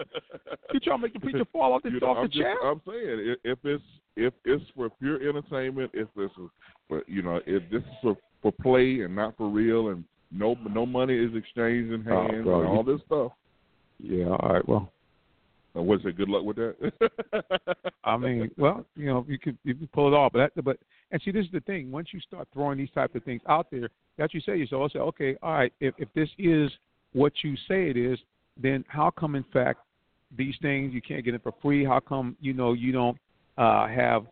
You trying to make the preacher fall off the, You know, off I'm the just, chair? I'm saying if it's if it's for pure entertainment, if this is for you know if this is for for play and not for real, and no no money is exchanged in Oh, hands bro, and all this stuff. yeah. All right. Well, Uh, what's it? Good luck with that. I mean, well, you know, you could you could pull it off, but that, but and see, this is the thing. Once you start throwing these type of things out there, that you say yourself, say, okay, all right, if if this is what you say it is, then how come in fact these things you can't get it for free? How come you know you don't uh, have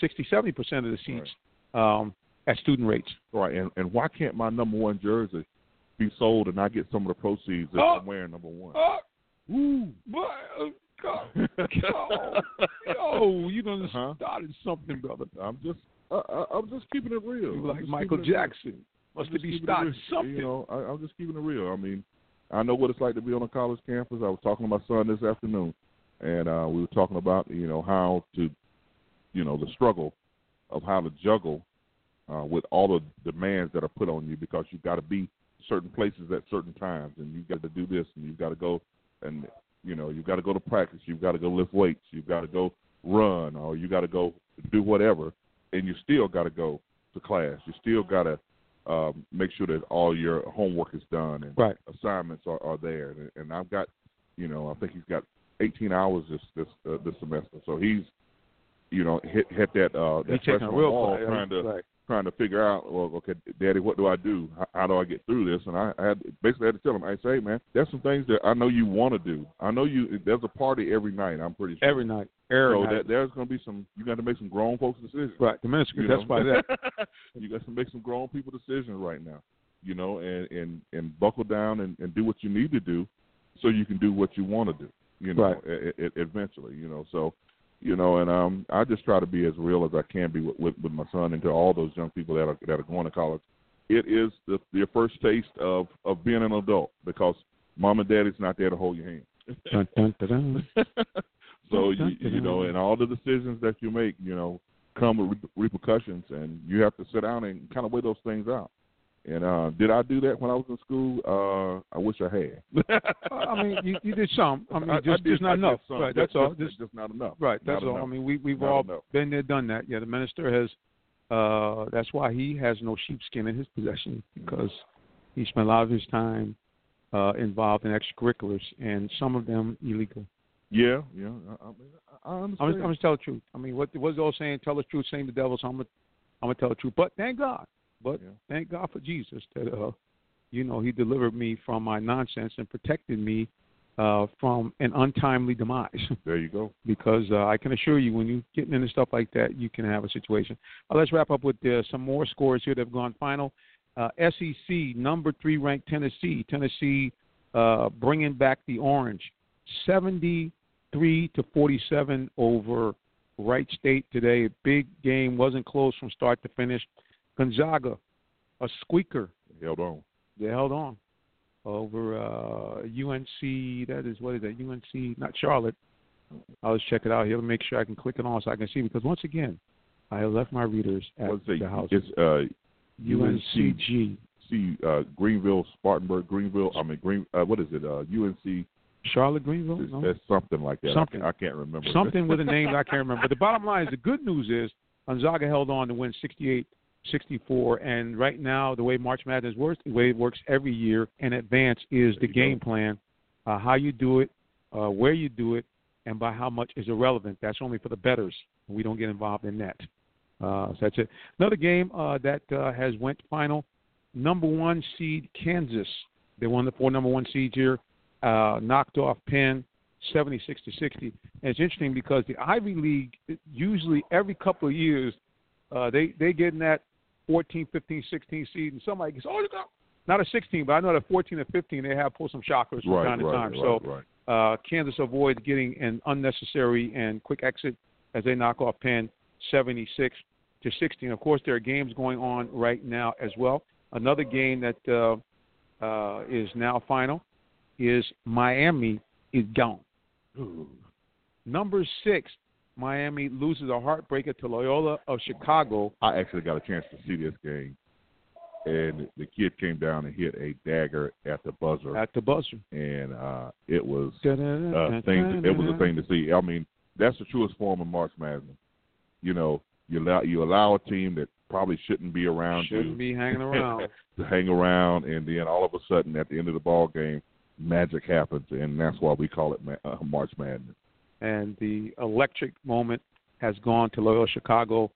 sixty, seventy percent of the seats um, at student rates? right, and and why can't my number one jersey be sold and I get some of the proceeds if Oh. I'm wearing number one? Oh, Ooh. but, uh, God, oh, yo, you done Huh? started something, brother. I'm just I, I, I'm just keeping it real. Like Michael keeping it real. Jackson. Must just be it starting something. You know, I, I'm just keeping it real. I mean, I know what it's like to be on a college campus. I was talking to my son this afternoon, and uh, we were talking about you know how to, you know, the struggle of how to juggle uh, with all the demands that are put on you because you've got to be certain places at certain times, and you've got to do this, and you've got to go, and you know, you've got to go to practice, you've got to go lift weights, you've got to go run, or you got to go do whatever, and you still got to go to class. You still got to um, make sure that all your homework is done and Right. assignments are, are there. And, and I've got, you know, I think he's got 18 hours this this uh, this semester, so he's, you know, hit hit that uh, He's that taking a real wall, play. trying to right. Trying to figure out, well, okay, Daddy, what do I do? How, how do I get through this? And I, I had basically had to tell him, I say, man, there's some things that I know you want to do. I know you. There's a party every night. I'm pretty sure. Every night. Every so night. that there's going to be some. You got to make some grown folks decisions. right. The ministry. You That's know? why that. you got to make some grown people decisions right now. You know, and and and buckle down and, and do what you need to do, so you can do what you want to do. You know, Right. e- e- eventually. You know, so you know, and um, I just try to be as real as I can be with, with, with my son and to all those young people that are that are going to college. It is the their first taste of of being an adult because mom and daddy's not there to hold your hand. Dun, dun, dun. so you you know, and all the decisions that you make, you know, come with repercussions, and you have to sit down and kind of weigh those things out. And uh did I do that when I was in school? Uh I wish I had. I mean, you, you did some. I mean, I- I just did- just not I enough. Right. Just- That's all. just, Just just not enough. right. That's Not all. I mean, we we've Not all enough. been there, done that. Yeah. The minister has. Uh, that's why he has no sheepskin in his possession because he spent a lot of his time uh, involved in extracurriculars and some of them illegal. Yeah, yeah. I, I, mean, I I I'm understand. just, I'm just tell the truth. I mean, what the old saying? Tell the truth, same the devil. So I'm gonna I'm gonna tell the truth. But thank God. But Yeah. thank God for Jesus that uh, you know, He delivered me from my nonsense and protected me uh, from an untimely demise. there you go. because uh, I can assure you, when you're getting into stuff like that, you can have a situation. Uh, let's wrap up with uh, some more scores here that have gone final. Uh, SEC number three ranked Tennessee. Tennessee uh, bringing back the orange, seventy-three to forty-seven over Wright State today. Big game, wasn't close from start to finish. Gonzaga, a squeaker. Held on. They held on over uh, UNC. That is what is that? UNC, not Charlotte. I'll just check it out here to make sure I can click it on so I can see because once again, I left my readers at What's the house. It's uh, UNCG. see uh, Greenville, Spartanburg, Greenville. I mean Green. Uh, what is it? Uh, UNC. Charlotte Greenville? It's, No? It's something like that. Something. I, can't, I can't remember. Something with a name I can't remember. But the bottom line is the good news is Gonzaga held on to win 68 64. And right now, the way March Madness works, the way it works every year in advance is the game plan. Uh, how you do it, uh, where you do it, and by how much is irrelevant. That's only for the betters. We don't get involved in that. Uh, so that's it. Another game uh, that uh, has went final. Number one seed Kansas. They won the four number one seeds here. Uh, knocked off Penn, 76 to 60. And it's interesting because the Ivy League usually every couple of years uh, they they get in that 14, 15, 16 seed, and somebody gets oh you got not a 16, but I know that 14 or 15 they have pulled some shockers from right, time to right, time. right, so right. uh, Kansas avoids getting an unnecessary and quick exit as they knock off Penn 76 to 16. Of course, there are games going on right now as well. Another game that uh, uh, is now final is Miami is gone. Number six, Miami loses a heartbreaker to Loyola of Chicago. I actually got a chance to see this game, and the kid came down and hit a dagger at the buzzer, At the buzzer. and uh, it was Uh, uh, thing. It was a thing to see. I mean, that's the truest form of March Madness. You know, you allow you allow a team that probably shouldn't be around Shouldn't you be hanging around. to hang around, and then all of a sudden, at the end of the ball game, magic happens, and that's why we call it Ma- uh, March Madness. And the electric moment has gone to Loyola Chicago.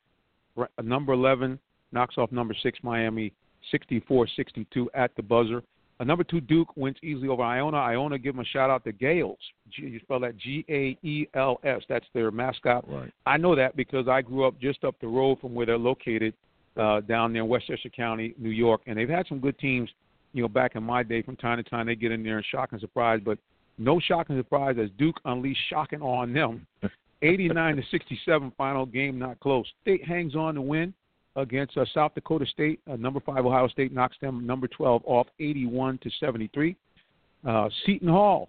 Number 11 knocks off number 6 Miami 64-62 at the buzzer. A number 2 Duke wins easily over Iona. Iona give them a shout out to Gaels. G, you spell that G A E L S. That's their mascot. Right. I know that because I grew up just up the road from where they're located uh, down there in Westchester County, New York, and they've had some good teams. You know, back in my day, from time to time they get in there and shock and surprise, but no shock and surprise as Duke unleashed shocking on them. 89 to 67 final game, not close. State hangs on to win against uh, South Dakota State. Uh, number five Ohio State knocks them number 12 off 81 to 73. Uh, Seton Hall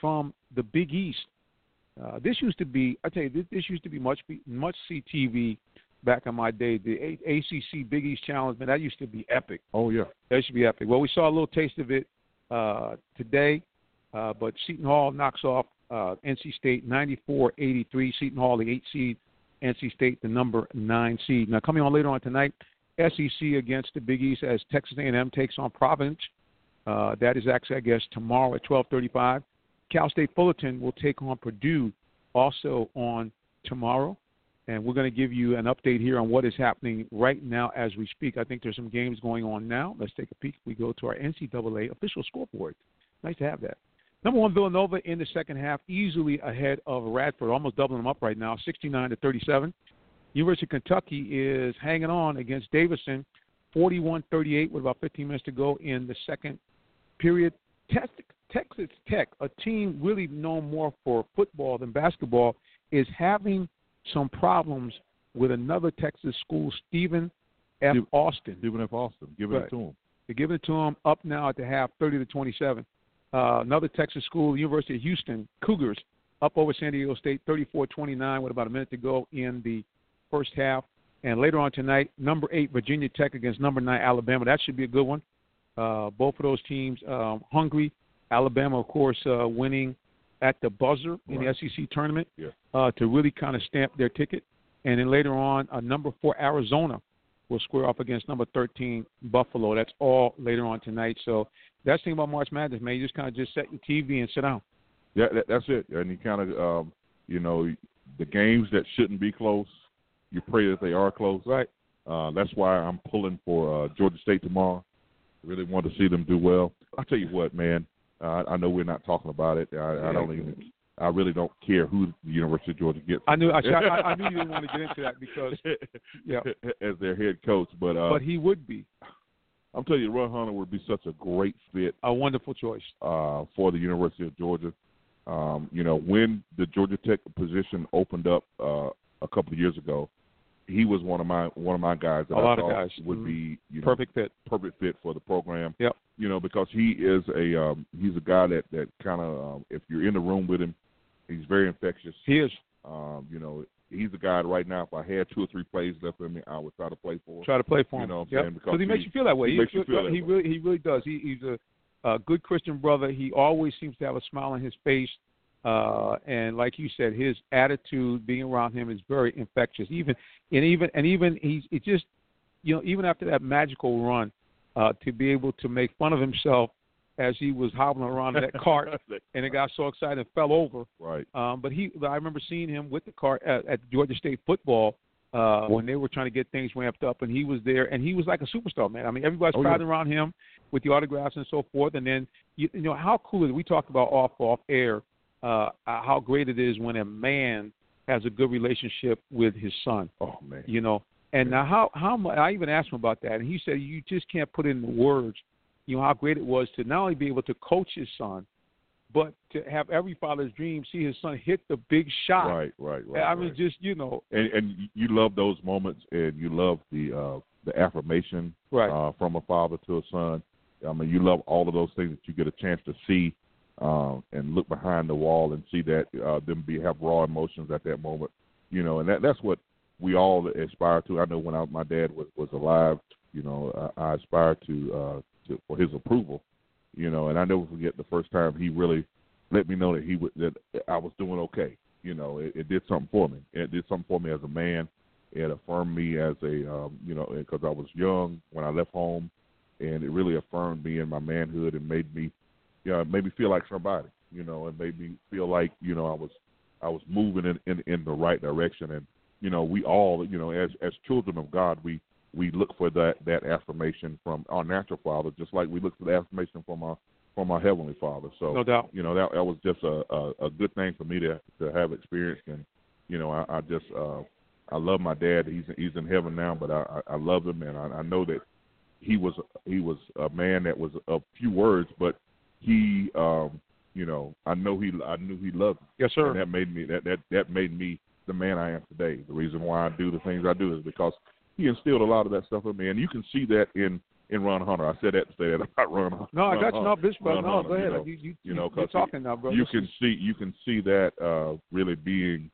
from the Big East. Uh, this used to be, I tell you, this, this used to be much much CTV back in my day. The A- ACC Big East Challenge, man, that used to be epic. Oh yeah. That should be epic. Well, we saw a little taste of it uh, today, uh, but Seton Hall knocks off uh, NC State 94-83. Seton Hall, the eight seed, NC State, the number nine seed. Now, coming on later on tonight, SEC against the Big East as Texas A&M takes on Providence. Uh, that is actually, I guess, tomorrow at 12:35. Cal State Fullerton will take on Purdue also on tomorrow. And we're going to give you an update here on what is happening right now as we speak. I think there's some games going on now. Let's take a peek. We go to our NCAA official scoreboard. Nice to have that. Number one, Villanova in the second half, easily ahead of Radford, almost doubling them up right now, 69 to 37. University of Kentucky is hanging on against Davidson, 41-38 with about 15 minutes to go in the second period. Texas Tech, a team really known more for football than basketball, is having some problems with another Texas school, Stephen F. Austin. Stephen F. Austin, give it to him. They're giving it to them up now at the half, 30 to 27. Uh, another Texas school, University of Houston Cougars, up over San Diego State, 34-29 with about a minute to go in the first half. And later on tonight, number eight Virginia Tech against number nine Alabama. That should be a good one. Uh, both of those teams um, hungry. Alabama, of course, uh, winning at the buzzer in Right. the SEC tournament Yeah. uh, to really kind of stamp their ticket. And then later on, uh, number four Arizona will square off against number 13 Buffalo. That's all later on tonight. So that's the thing about March Madness, man. You just kind of just set your TV and sit down. Yeah, that, that's it. And you kind of, um, you know, the games that shouldn't be close, you pray that they are close. Right. Uh, that's why I'm pulling for uh, Georgia State tomorrow. Really want to see them do well. I'll tell you what, man. Uh, I know we're not talking about it. I, I don't even. I really don't care who the University of Georgia gets. I knew I, I, I knew you didn't want to get into that because, yeah. as their head coach, but uh, but he would be. I'm telling you, Ron Hunter would be such a great fit. A wonderful choice uh, for the University of Georgia. Um, you know, when the Georgia Tech position opened up uh, a couple of years ago, he was one of my one of my guys that a I lot thought of guys would mm-hmm. be you know, perfect fit. perfect fit for the program. Yep. You know, because he is a um, he's a guy that that kind of um, if you're in the room with him, he's very infectious. He is. Um, you know, he's a guy right now. If I had two or three plays left in me, I would try to play for. Him. Try to play for him. you know yep. saying? Because he, makes you feel that way. He, makes you feel that he way. really he really does. He, he's a, a good Christian brother. He always seems to have a smile on his face. Uh, and like you said, his attitude, being around him, is very infectious. Even and even and even he's it just you know even after that magical run, uh, to be able to make fun of himself as he was hobbling around in that cart, and it got so excited and fell over. Right. Um, but he, I remember seeing him with the cart at, at Georgia State football uh, when they were trying to get things ramped up, and he was there, and he was like a superstar, man. I mean, everybody's Oh, crowding yeah. around him with the autographs and so forth. And then, you, you know, how cool is it? We talked about off off air uh, how great it is when a man has a good relationship with his son. Oh man. You know, and now how how I even asked him about that, and he said you just can't put in words, you know, how great it was to not only be able to coach his son, but to have every father's dream see his son hit the big shot. Right. Right. Right. I mean, right. just you know, and and you love those moments, and you love the uh, the affirmation right? uh, from a father to a son. I mean, you love all of those things that you get a chance to see um, and look behind the wall and see that uh, them be have raw emotions at that moment. You know, and that that's what we all aspire to. I know when I, my dad was was alive, you know, I, I aspired to uh, for his approval. You know, and I never forget the first time he really let me know that he would that I was doing okay. You know, it, it did something for me. It did something for me as a man. It affirmed me as a um, you know because I was young when I left home, and it really affirmed me in my manhood and made me, you know, made me feel like somebody. You know, and made me feel like you know I was I was moving in in, in the right direction. And you know, we all you know as as children of God, we we look for that that affirmation from our natural father, just like we look for the affirmation from our from our heavenly father. So No doubt. you know that that was just a, a a good thing for me to to have experienced, and you know I, I just uh I love my dad. He's he's in heaven now, but I I I love him, and I, I know that he was he was a man that was a few words, but he um you know I know he I knew he loved me, Yes, sir. and that made me that that that made me the man I am today. The reason why I do the things I do is because he instilled a lot of that stuff in me, and you can see that in in Ron Hunter. I said that to say that about Ron Hunter. No, I Ron got you. No. Bishop. Ron No, Hunter, go ahead. You know, you, you, you know, you're talking now, bro. you can see you can see that uh really being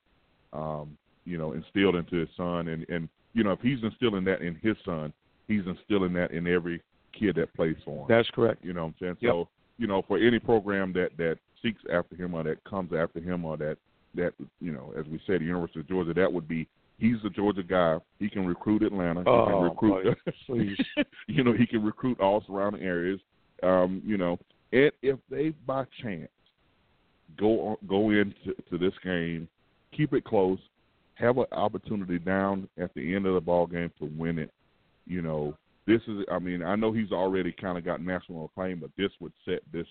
um you know instilled into his son and and you know if he's instilling that in his son he's instilling that in every kid that plays for him That's correct. you know what i'm saying Yep. so you know for any program that that seeks after him or that comes after him or that that you know as we said the university of georgia that would be he's a georgia guy he can recruit atlanta he can Oh, recruit buddy, please. you know, he can recruit all surrounding areas. Um, you know, and if they by chance go on, go into to this game, keep it close, have an opportunity down at the end of the ball game to win it. You know, this is. I mean, I know he's already kind of got national acclaim, but this would set this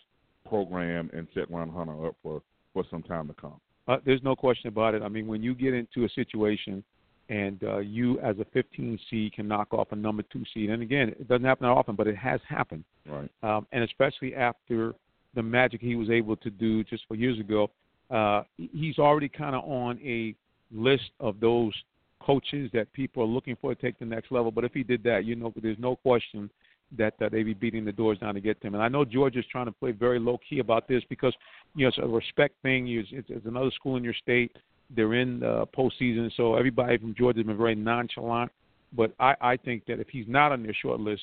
program and set Ron Hunter up for for some time to come. Uh, there's no question about it. I mean, when you get into a situation and uh, you, as a 15 seed, can knock off a number two seed, and again, it doesn't happen that often, but it has happened. Right. Um, and especially after the magic he was able to do just four years ago, uh, he's already kind of on a list of those coaches that people are looking for to take the next level. But if he did that, you know, there's no question that uh, they'd be beating the doors down to get them. And I know Georgia's trying to play very low key about this because you know it's a respect thing. You- It's, it's another school in your state. They're in the postseason, so everybody from Georgia has been very nonchalant. But I, I think that if he's not on their short list,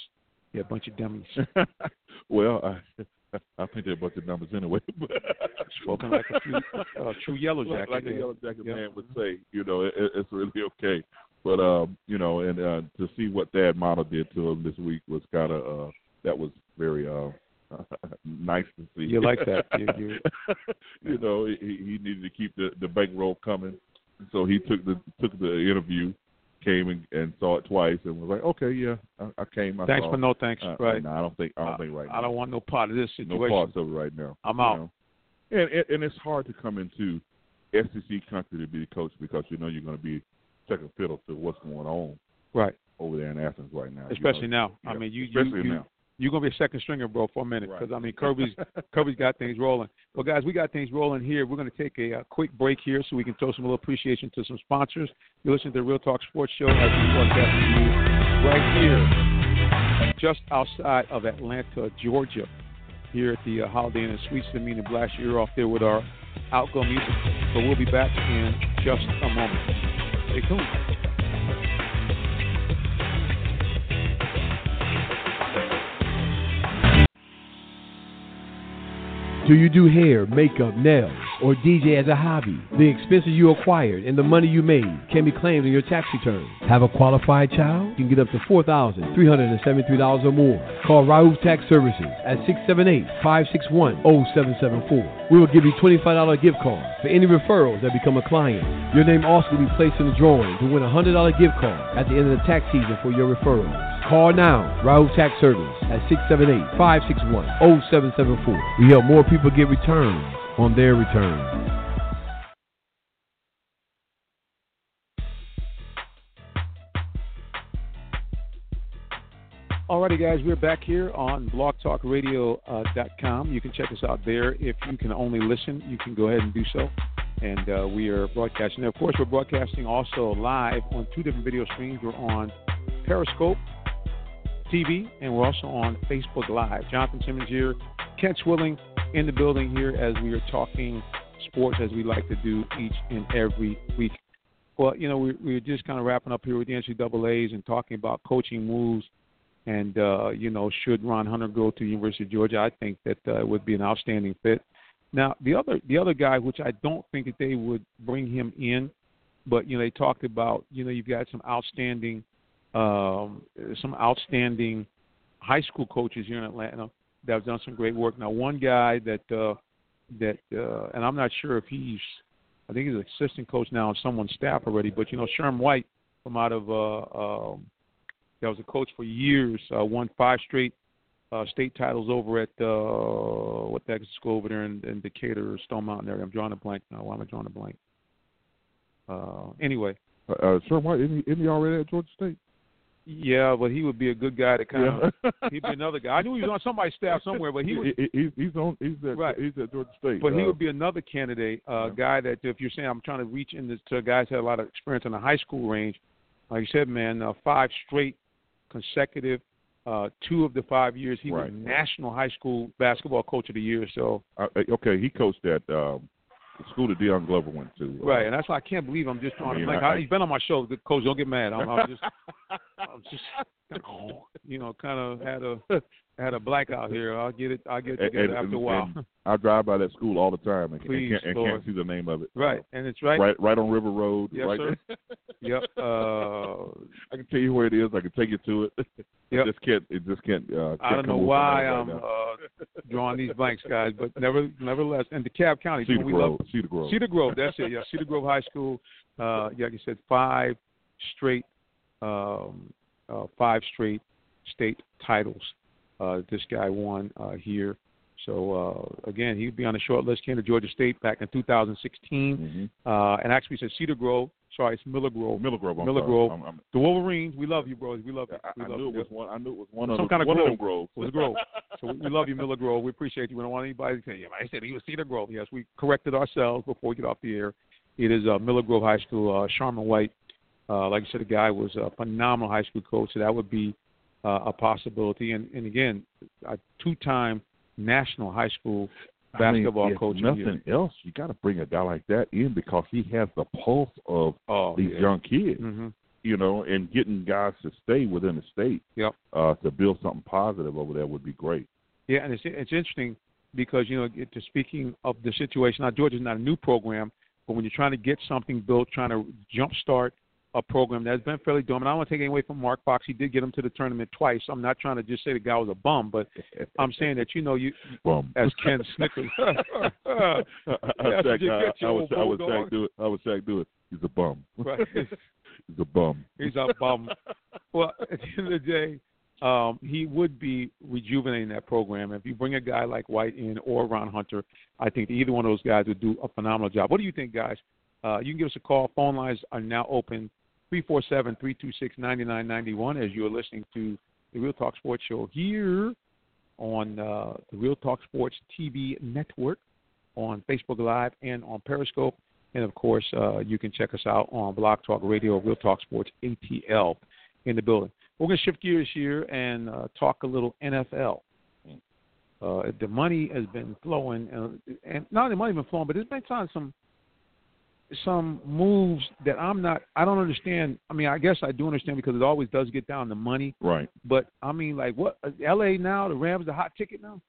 they're a bunch of dummies. well, I I think they're a bunch of numbers anyway. Spoken like a true, uh, true yellow jacket. like a yellow jacket Yeah. man would say. You know, it, it's really okay. But um, you know, and uh, to see what Thad Matta did to him this week was kind of uh, that was very uh, nice to see. You like that. You- you- you know, he, he needed to keep the the bankroll coming, so he took the took the interview, came and, and saw it twice, and was like, okay, yeah, I, I came. I Thanks saw for no thanks. Uh, right. No, I don't think I don't think right now I don't want no part of this situation. no parts of it right now. I'm out. know. And, and and it's hard to come into SEC country to be the coach because you know you're going to be second fiddle to what's going on Right. over there in Athens right now. Especially you know, now. I mean, you especially you, you, now. You're gonna be a second stringer, bro, for a minute Right. because I mean Kirby's Kirby's got things rolling. Well, guys, we got things rolling here. We're gonna take a, uh quick break here so we can throw some little appreciation to some sponsors. You're listening to the Real Talk Sports Show as we broadcast to you right here, just outside of Atlanta, Georgia, here at the uh, Holiday Inn and Suites. I mean, to blast your ear off there with our outgo music. So we'll be back in just a moment. Stay tuned. Do you do hair, makeup, nails, or DJ as a hobby? The expenses you acquired and the money you made can be claimed in your tax return. Have a qualified child? You can get up to $4,373 or more. Call Raouf Tax Services at 678-561-0774. We will give you $25 gift card for any referrals that become a client. Your name also will be placed in the drawing to win a $100 gift card at the end of the tax season for your referrals. Call now, Raouf Tax Service at 678-561-0774. We help more people get returns on their returns. Alrighty, guys, we're back here on blogtalkradio.com. You can check us out there. If you can only listen, you can go ahead and do so. And uh, we are broadcasting. Of course, we're broadcasting also live on two different video streams. We're on Periscope TV, and we're also on Facebook Live. Jonathan Simmons here, Ken Swilling in the building here as we are talking sports as we like to do each and every week. Well, you know, we, we're just kind of wrapping up here with the NCAA's and talking about coaching moves. And, uh, you know, should Ron Hunter go to the University of Georgia? I think that uh, it would be an outstanding fit. Now, the other the other guy, which I don't think that they would bring him in, but you know they talked about, you know, you've got some outstanding, um, some outstanding high school coaches here in Atlanta that have done some great work. Now, one guy that uh, that, uh, and I'm not sure if he's, I think he's an assistant coach now on someone's staff already, but you know, Sherm White from out of, uh, um, that was a coach for years, uh, won five straight uh, state titles over at uh, what the school over there in, in Decatur or Stone Mountain area. I'm drawing a blank now. Why am I drawing a blank? Uh, anyway, Uh, uh, Sherm White, isn't he, isn't he already at Georgia State? Yeah, but he would be a good guy to kind of. He'd be another guy. I knew he was on somebody's staff somewhere, but he would. He- he- he's he's on he's at Right. he's at Georgia State. But he Uh, would be another candidate, uh, Yeah. guy that if you're saying I'm trying to reach into to guys that had a lot of experience in the high school range, like you said, man, uh, five straight consecutive, uh, two of the five years he Right. was National High School Basketball Coach of the Year. So uh, okay, he coached at um, the school that Deion Glover went to. uh, right, and that's why I can't believe I'm just drawing I mean, blank. I- I, he's been on my show. The coach, don't get mad. I'm, I'm just, I'm just, you know, kind of had a had a blackout here. I'll get it. I'll get it together and- after a while. I drive by that school all the time and, and can't, and can't see the name of it. right, and it's right. right, right on River Road. Yes, right sir. there. Yep. Uh, I can tell you where it is. I can take you to it. Yep. It just can't. It just can't. Uh, I can't don't know why head I'm uh, drawing these blanks, guys, but never, nevertheless, and DeKalb County, Cedar we Grove. love Cedar Grove. Cedar Grove. That's it. Yeah, Cedar Grove High School. Uh, yeah, like you said, five straight, um, uh, five straight state titles. Uh, this guy won uh, here. So uh, again, he'd be on the short list. Came to Georgia State back in 2016, hmm uh, and actually said Cedar Grove. Sorry, it's Miller Grove. Miller Grove. I'm Miller sorry. Grove. I'm, I'm, The Wolverines, we love you, bros. We love you. I, We I love knew it you. was one. I knew it was one of Some the, kind of one grove. of them groves. It was Grove. So we, we love you, Miller Grove. We appreciate you. We don't want anybody to say, yeah, I said he was Cedar Grove. Yes, we corrected ourselves before we get off the air. It is uh, Miller Grove High School. Uh, Sharman White, uh, like I said, the guy was a phenomenal high school coach, so that would be uh, a possibility. And, and again, a two-time national high school I mean, basketball coach. Nothing year. else. You got to bring a guy like that in because he has the pulse of Oh, these yeah. young kids. hmm You know, and getting guys to stay within the state. Yep. Uh, to build something positive over there would be great. Yeah, and it's it's interesting because you know, it- to speaking of the situation, now Georgia's not a new program, but when you're trying to get something built, trying to jumpstart a program that's been fairly dormant. I don't want to take anything away from Mark Fox. He did get him to the tournament twice. I'm not trying to just say the guy was a bum, but I'm saying that you know you Bum. as Ken Snickers. I, Yes, I, get was, I was. Shaq do it. I was Shaq do it. He's a bum. Right. He's a bum. He's a bum. Well, at the end of the day, um, he would be rejuvenating that program. If you bring a guy like White in or Ron Hunter, I think either one of those guys would do a phenomenal job. What do you think, guys? Uh, you can give us a call. Phone lines are now open 347-326-9991 as you're listening to the Real Talk Sports Show here on uh, the Real Talk Sports TV network on Facebook Live and on Periscope. And of course, uh, you can check us out on Blog Talk Radio, Real Talk Sports ATL in the building. We're going to shift gears here and uh, talk a little NFL. Uh, the money has been flowing, uh, and not the money been flowing, but there's been some some moves that I'm not. I don't understand. I mean, I guess I do understand because it always does get down to money. Right. But I mean, like what? L.A. now, the Rams, the hot ticket now.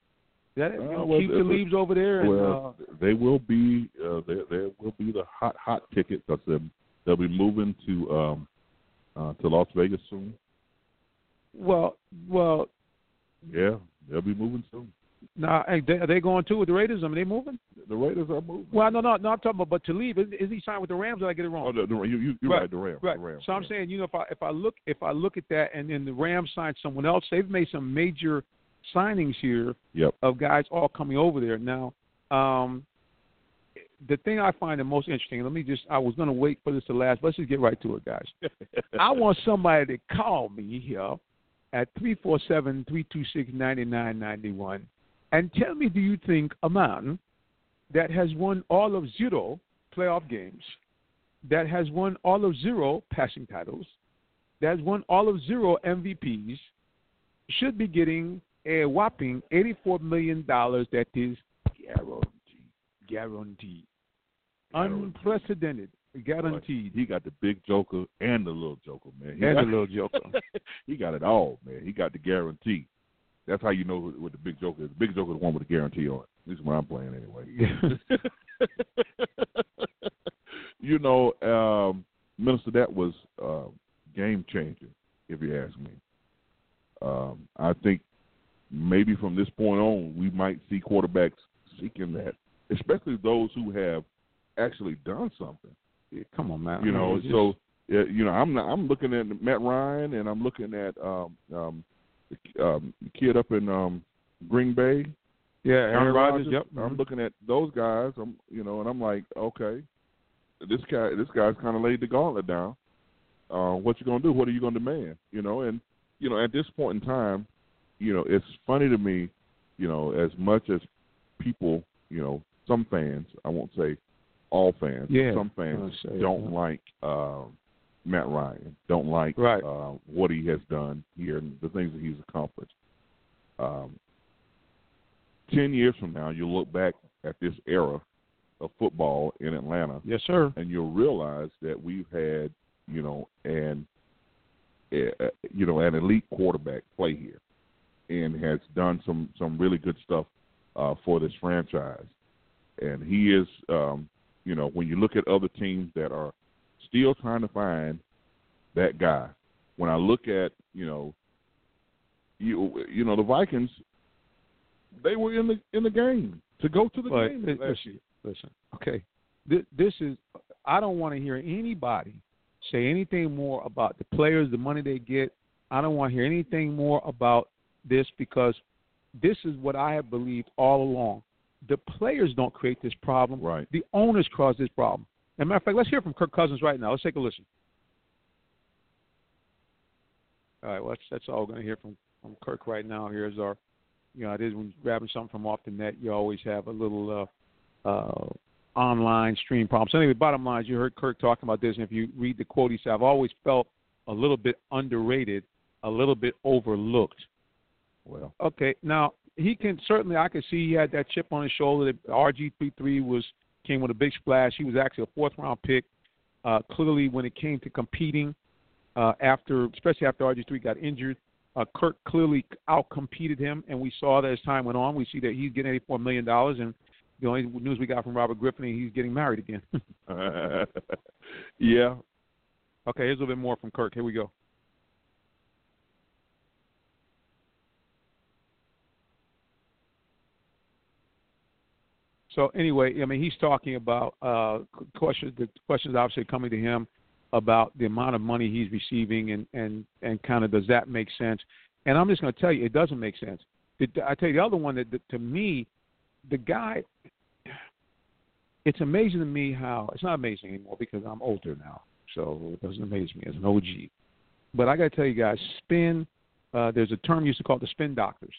Is that it? You Uh, know, well, keep the- leaves over there. And, well, uh, they will be. Uh, there, there will be the hot, hot ticket because they'll, they'll be moving to um, uh, to Las Vegas soon. well, well. Yeah, they'll be moving soon. Now, are they, are they going too with the Raiders? I mean, they moving. The Raiders are moving. Well, no, no, no. I'm talking about but to leave. Is, is he signed with the Rams? Did I get it wrong? Oh, the, the, you, you're right. right. The Rams. Right. The Rams, so I'm saying, you know, if I if I look if I look at that, and then the Rams signed someone else, they've made some major signings here yep. of guys all coming over there. Now, um, the thing I find the most interesting. Let me just. I was going to wait for this to last. Let's just get right to it, guys. I want somebody to call me here at three four seven three two six ninety nine ninety one and tell me, do you think a man that has won all of zero playoff games, that has won all of zero passing titles, that has won all of zero MVPs, should be getting a whopping eighty-four million dollars that is guaranteed, guaranteed, Guaranteed. unprecedented, guaranteed, He got the big joker and the little joker, man. He and got, a little joker. he got it all, man. He got the guarantee. That's how you know what what the big joker is. The big joker is the one with the guarantee on it. At least when I'm playing anyway. you know, um, Minister, that was uh, game changing, if you ask me. Um, I think maybe from this point on, we might see quarterbacks seeking that, especially those who have actually done something. Come on, man. You know, so you know, I'm not, I'm looking at Matt Ryan, and I'm looking at um, um, the, um, kid up in um, Green Bay, yeah, Aaron Rodgers. Yep. I'm mhm. looking at those guys. I'm, you know, and I'm like, okay, this guy, this guy's kind of laid the gauntlet down. Uh, what you gonna do? What are you gonna demand? You know, and you know, at this point in time, you know, it's funny to me, you know, as much as people, you know, some fans, I won't say all fans, Yeah, some fans don't yeah. like uh, Matt Ryan, don't like Right. uh, what he has done here and the things that he's accomplished. Um, Ten years from now, you'll look back at this era of football in Atlanta, Yes, sir. and you'll realize that we've had, you know, an, uh, you know, an elite quarterback play here, and has done some some really good stuff uh, for this franchise. And he is, um, you know, when you look at other teams that are still trying to find that guy, when I look at, you know, you you know, the Vikings, they were in the in the game to go to the But game it- last year. listen, listen. Okay, this, this is. I don't want to hear anybody say anything more about the players, the money they get. I don't want to hear anything more about this because this is what I have believed all along. The players don't create this problem. Right. The owners cause this problem. As a matter of fact, let's hear from Kirk Cousins right now. Let's take a listen. All right, well, that's, that's all we're going to hear from, from Kirk right now. Here's our, you know, it is when you're grabbing something from off the net, you always have a little uh, uh, online stream problem. So anyway, bottom line is you heard Kirk talking about this, and if you read the quote, he said, "I've always felt a little bit underrated, a little bit overlooked." Well, Okay, now he can certainly I can see he had that chip on his shoulder. That RG three three was came with a big splash. He was actually a fourth round pick. Uh, clearly, when it came to competing, uh, after especially after RG three got injured, uh, Kirk clearly outcompeted him, and we saw that as time went on. We see that he's getting eighty four million dollars, and the only news we got from Robert Griffin, he's getting married again. yeah, okay, here's a little bit more from Kirk. Here we go. So anyway, I mean, he's talking about uh, questions. The questions obviously coming to him about the amount of money he's receiving, and and and kind of does that make sense? And I'm just going to tell you, it doesn't make sense. It, I tell you, the other one that, that to me, the guy. It's amazing to me how it's not amazing anymore because I'm older now. so it doesn't amaze me as an OG. But I got to tell you guys, spin. Uh, there's a term used to call it the spin doctors,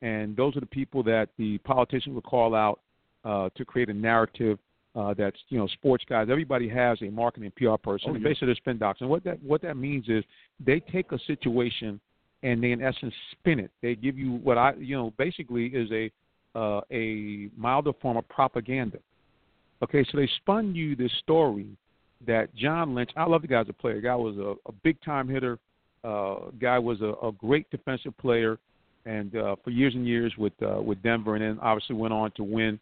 and those are the people that the politicians would call out uh, to create a narrative uh, that's you know sports guys. Everybody has a marketing PR person. Oh, yeah. basically, they're spin doctors. And what that what that means is they take a situation and they in essence spin it. They give you what I you know basically is a uh, a milder form of propaganda. Okay, so they spun you this story that John Lynch. I love the guy as a player. Guy was a, a big time hitter. Uh, guy was a, a great defensive player, and uh, for years and years with uh, with Denver, and then obviously went on to win,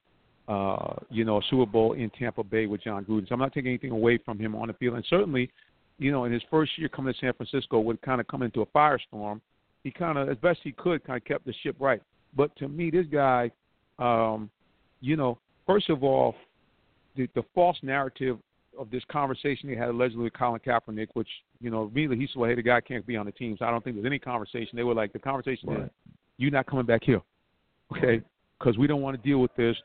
uh, you know, a Super Bowl in Tampa Bay with Jon Gruden. So I'm not taking anything away from him on the field, and certainly, you know, in his first year coming to San Francisco, would kind of come into a firestorm. He kind of, as best he could, kind of kept the ship right. But to me, this guy, um, you know, first of all, the, the false narrative of this conversation they had allegedly with Colin Kaepernick, which you know, immediately he said, well, "Hey, the guy can't be on the team." So I don't think there's any conversation. They were like, "The conversation is Right. you not coming back here, okay? Because we don't want to deal with this.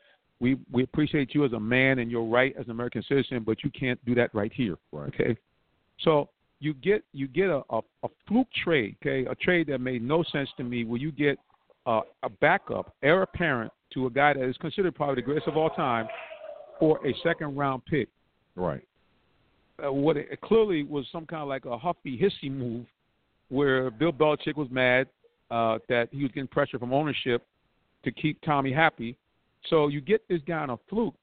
We we appreciate you as a man and your right as an American citizen, but you can't do that right here, Right. okay? So you get you get a, a, a fluke trade, okay, a trade that made no sense to me, where you get uh, a backup, heir apparent to a guy that is considered probably the greatest of all time, for a second round pick. Right. Uh, what it, it clearly was some kind of like a huffy hissy move, where Bill Belichick was mad uh, that he was getting pressure from ownership to keep Tommy happy. So you get this guy on a fluke.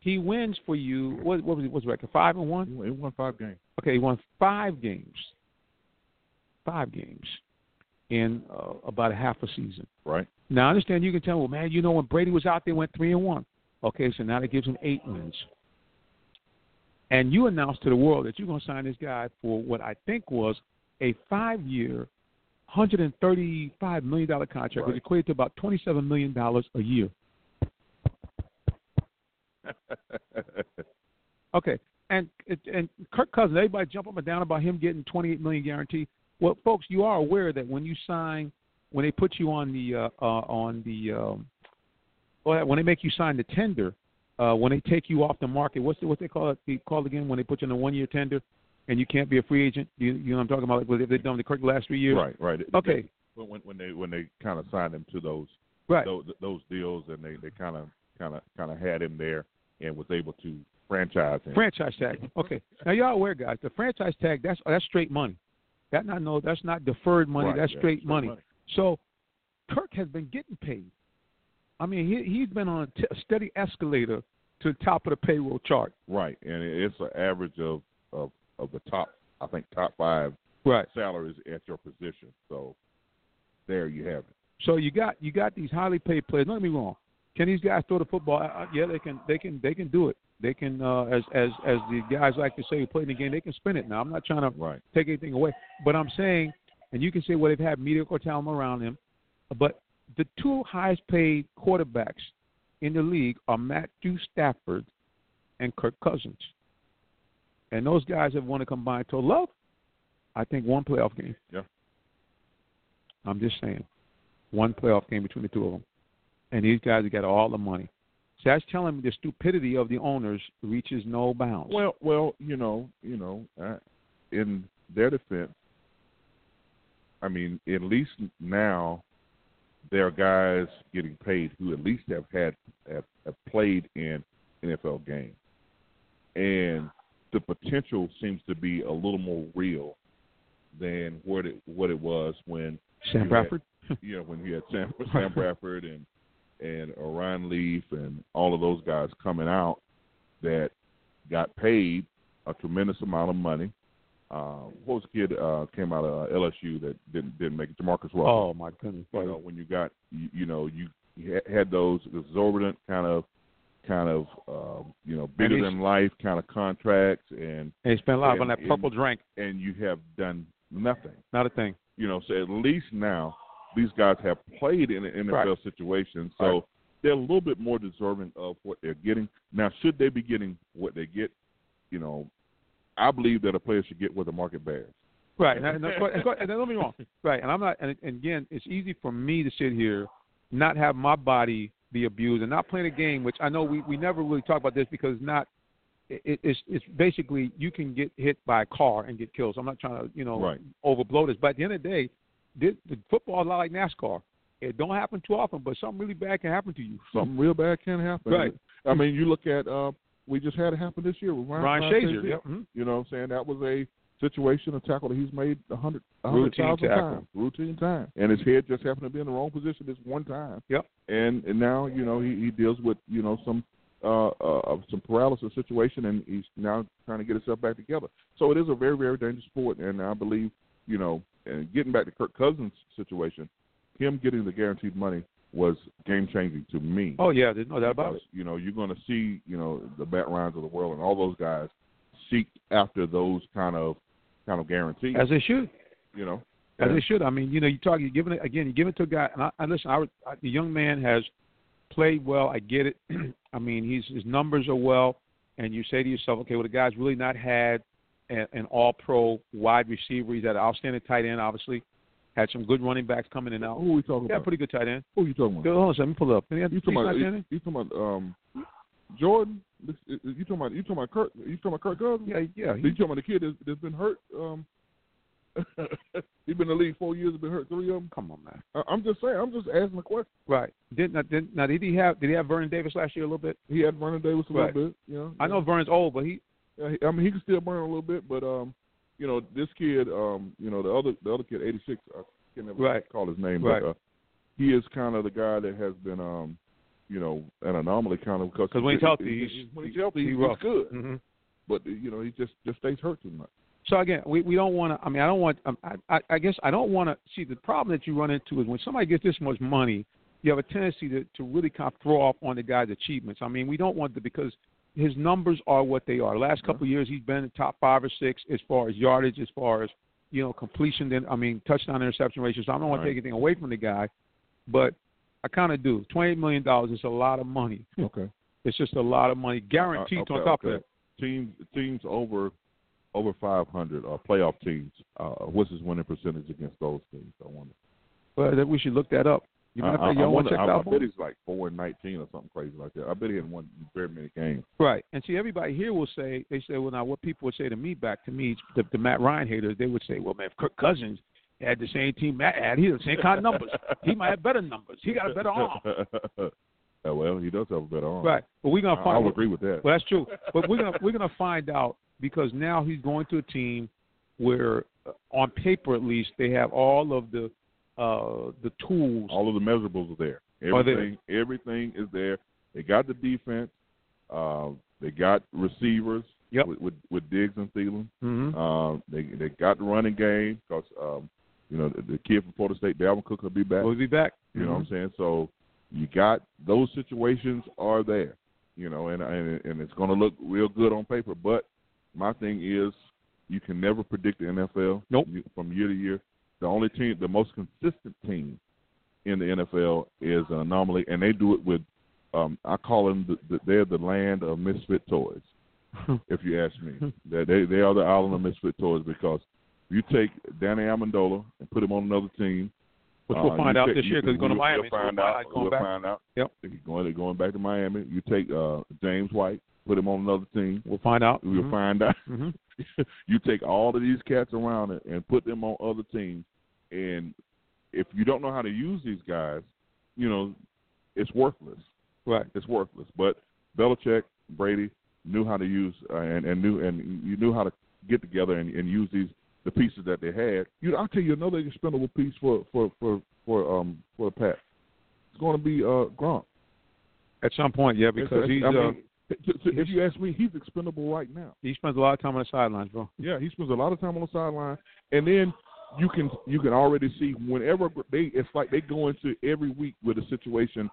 He wins for you. What, what was it? What's the record? Five and one. he won five games. Okay, he won five games. Five games in uh, about a half a season. Right. Now I understand you can tell, well, man, you know when Brady was out they went three and one. Okay, so now that gives him eight wins. And you announced to the world that you're going to sign this guy for what I think was a five-year, hundred and thirty-five million dollar contract, which Right. equated to about twenty-seven million dollars a year. Okay, and and Kirk Cousins, everybody jump up and down about him getting twenty-eight million guarantee. Well, folks, you are aware that when you sign, when they put you on the uh, uh, on the um, well, when they make you sign the tender, uh, when they take you off the market, what's the, what they call it? They call it again when they put you in a one-year tender, and you can't be a free agent. You, you know what I'm talking about? Like what they've done the Kirk last three years. Right. Right. Okay. When when, when they when they kind of signed him to those Right. those, those deals and they they kind of kind of kind of had him there and was able to franchise him. Franchise tag. Okay. Now y'all aware, guys, the franchise tag that's that's straight money. That not no that's not deferred money. Right, that's yeah, straight, straight money. money. So Kirk has been getting paid. I mean, he he's been on a t- steady escalator to the top of the payroll chart. Right, and it's an average of, of of the top, I think, top five Right. salaries at your position. So there you have it. So you got you got these highly paid players. Don't get me wrong. Can these guys throw the football? Uh, yeah, they can. They can. They can do it. They can, uh, as as as the guys like to say, who play in the game. They can spin it. Now, I'm not trying to Right. take anything away, but I'm saying, and you can say, well, they've had mediocre talent around him, but the two highest paid quarterbacks in the league are Matthew Stafford and Kirk Cousins, and those guys have won a combined total of, I think, one playoff game. Yeah. I'm just saying, one playoff game between the two of them, and these guys got all the money. So that's telling me the stupidity of the owners reaches no bounds. Well, well, you know, you know, uh, in their defense, I mean, at least now there are guys getting paid who at least have had have, have played in NFL games, and the potential seems to be a little more real than what it what it was when Sam Bradford. Had, know, when you had Sam Sam Bradford and and Ryan Leaf and all of those guys coming out that got paid a tremendous amount of money. Uh, what was the kid uh, came out of uh, LSU that didn't didn't make it? JaMarcus Russell. Oh my goodness! you know, when you got you, you know you, had those exorbitant kind of kind of uh, you know bigger than life kind of contracts and And he spent a lot on that purple and- drink. and you have done nothing. Not a thing. You know, so at least now these guys have played in an NFL Right. situation, so Right. they're a little bit more deserving of what they're getting. Now, should they be getting what they get? You know, I believe that a player should get what the market bears. Right. And, and, and, and, don't get me wrong. Right. And I'm not. And, and again, it's easy for me to sit here, not have my body be abused, and not playing a game, which I know we we never really talk about this because not it, it's it's basically you can get hit by a car and get killed. So I'm not trying to you know Right. overblow this, but at the end of the day, the, the football is a lot like NASCAR. It don't happen too often, but something really bad can happen to you. Something real bad can happen. Right. I mean, you look at uh, we just had it happen this year with Ryan, Ryan Shazier, yep. mhm. You know what I'm saying? That was a situation, a tackle that he's made a hundred, a Routine hundred thousand times, routine time, and his head just happened to be in the wrong position this one time. Yep. And and now you know he, he deals with you know some uh, uh some paralysis situation, and he's now trying to get himself back together. So it is a very very dangerous sport, and I believe you know, and getting back to Kirk Cousins' situation, him getting the guaranteed money was game changing to me. Oh yeah, there's no doubt about Because, it. You know, you're going to see, you know, the Matt Ryans of the world and all those guys seek after those kind of kind of guarantees. As they should. you know, As they should. I mean, you know, you talk, you're giving it again. You give it to a guy, and I, I listen. I, I, the young man has played well. I get it. I mean, he's his numbers are well, and you say to yourself, okay, well, the guy's really not had a, an All-Pro wide receiver. He's had an outstanding tight end, obviously. Had some good running backs coming in and out. who are we talking Yeah, about? Yeah, pretty good tight end. Who are you talking about? Good. Hold on a second. Let me pull it up. Any You talking about you, you talking about um Jordan? You talking about you talking about Kirk? You talking about Kirk Cousins? Yeah, yeah. You talking about the kid that's, that's been hurt? Um, he's been in the league four years. Been hurt three of them. come on, man. I, I'm just saying. I'm just asking a question. Right. Did not did now did he have did he have Vernon Davis last year a little bit? He had Vernon Davis a Right. little bit. You know, I know Vernon's old, but he- I mean, he can still burn a little bit, but um, you know, this kid, um, you know, the other the other kid, 86, I can never Right. call his name, Right. but uh, he is kind of the guy that has been, um, you know, an anomaly kind of because 'Cause when he's healthy, he's- when he's healthy, he he's, rough. good, hmm but you know, he just just stays hurt too much. So again, we, we don't want to. I mean, I don't want. Um, I, I I guess I don't want to see the problem that you run into is when somebody gets this much money, you have a tendency to to really kind of throw off on the guy's achievements. I mean, we don't want to because his numbers are what they are. Last couple of years, he's been in top five or six as far as yardage, as far as you know completion. Then I mean, touchdown interception ratio. So I don't want to take anything away from the guy, but I kind of do. Twenty eight million dollars is a lot of money. Okay, It's just a lot of money guaranteed Uh, okay, on top okay. of that. Teams teams over over 500 are playoff teams. Uh, what's his winning percentage against those teams? I wonder. Well, that we should look that up. You I, I, I, I, wonder, I, I bet he's like four and 19 or something crazy like that. I bet he hadn't won very many games. Right. And see, everybody here will say, they say, well, now what people would say to me, back to me, the, the Matt Ryan haters, they would say, well, man, if Kirk Cousins had the same team Matt had, he had the same kind of numbers. He might have better numbers. He got a better arm. Uh, well, he does have a better arm. Right. But we're I, gonna find. I'll agree with that. Well, that's true. But we're gonna we're gonna find out because now he's going to a team where, uh, on paper at least, they have all of the uh the tools. All of the measurables are there. Are? Everything, everything is there. They got the defense. Uh, they got receivers. Yep. With, with with Diggs and Thielen. hmm Um, they they got the running game because um, you know the, the kid from Florida State, Dalvin Cook, will be back. We'll be back. You know what I'm saying? So you got those situations are there. You know, and and, and it's going to look real good on paper. But my thing is, you can never predict the NFL. Nope. You- From year to year, the only team, the most consistent team in the NFL is an anomaly, and they do it with. Um, I call them the, the, they're the land of misfit toys. if you ask me, they they they are the island of misfit toys because you take Danny Amendola and put him on another team, Which we'll uh, find out take- this year because he's going to Miami. We'll find find out. We'll back. find out. Yep. He's going going back to Miami, you take uh, James White, put him on another team. We'll find out. We'll Mhm. find out. Mhm. you take all of these cats around it and put them on other teams, and if you don't know how to use these guys, you know, it's worthless. Right. It's worthless. But Belichick, Brady knew how to use uh, and, and knew and you knew how to get together and, and use these the pieces that they had. You know, I'll tell you another expendable piece for for for for um for the Pat. It's going to be uh Gronk. At some point, yeah, because It's- he's I uh, mean, if you ask me, he's expendable right now. he spends a lot of time on the sidelines, bro. Yeah, he spends a lot of time on the sideline, and then you can you can already see whenever they it's like they go into every week with a situation.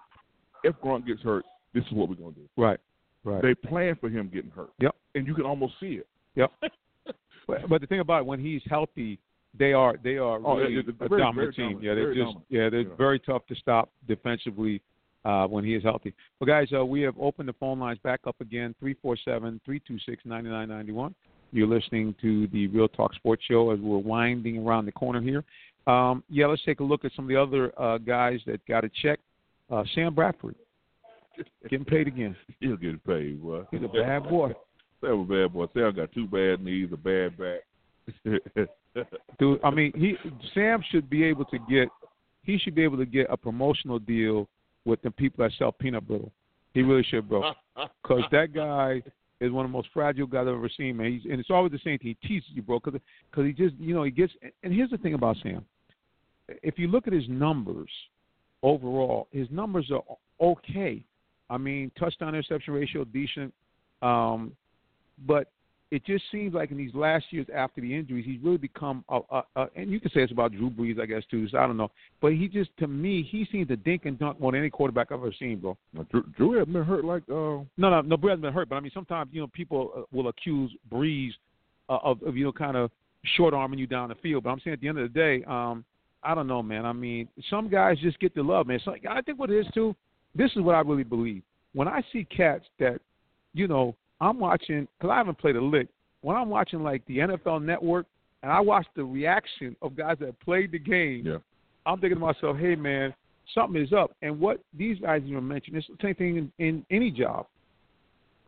If Gronk gets hurt, this is what we're going to do. Right. Right. They plan for him getting hurt. Yep. and you can almost see it. Yep. but, but the thing about it, when he's healthy, they are they are Oh, really it's a very- dominant very team. dominant, Yeah, they're just dominant, yeah they're know. very tough to stop defensively uh, when he is healthy. Well, guys, uh, we have opened the phone lines back up again three four seven three two six ninety nine ninety one. You're listening to the Real Talk Sports Show as we're winding around the corner here. Um, yeah, let's take a look at some of the other uh, guys that got a check. Uh, Sam Bradford getting paid again. He'll get paid. Boy. He's a bad boy. Sam a bad boy. Sam got two bad knees, a bad back. Dude, I mean, he Sam should be able to get he should be able to get a promotional deal with the people that sell peanut brittle. He really should, bro. Because that guy is one of the most fragile guys I've ever seen, man. He's, and it's always the same thing. He teases you, bro, because cause he just, you know, he gets. And here's the thing about Sam. If you look at his numbers overall, his numbers are okay. I mean, touchdown interception ratio decent, um, but it just seems like in these last years after the injuries, he's really become a, a, a and you can say it's about Drew Brees, I guess too. So I don't know, but he just to me he seems to dink and dunk more than any quarterback I've ever seen, bro. Drew, Drew hasn't been hurt like uh. No, no, no. Brees hasn't been hurt, but I mean sometimes you know people uh, will accuse Brees uh, of, of you know kind of short arming you down the field, but I'm saying at the end of the day, um, I don't know, man. I mean some guys just get the love, man. So I think what it is too. This is what I really believe. When I see cats that, you know, I'm watching because I haven't played a lick. When I'm watching like the NFL Network and I watch the reaction of guys that played the game, yeah. I'm thinking to myself, hey man, something is up. And what these guys even mentioned, it's the same thing in, in any job.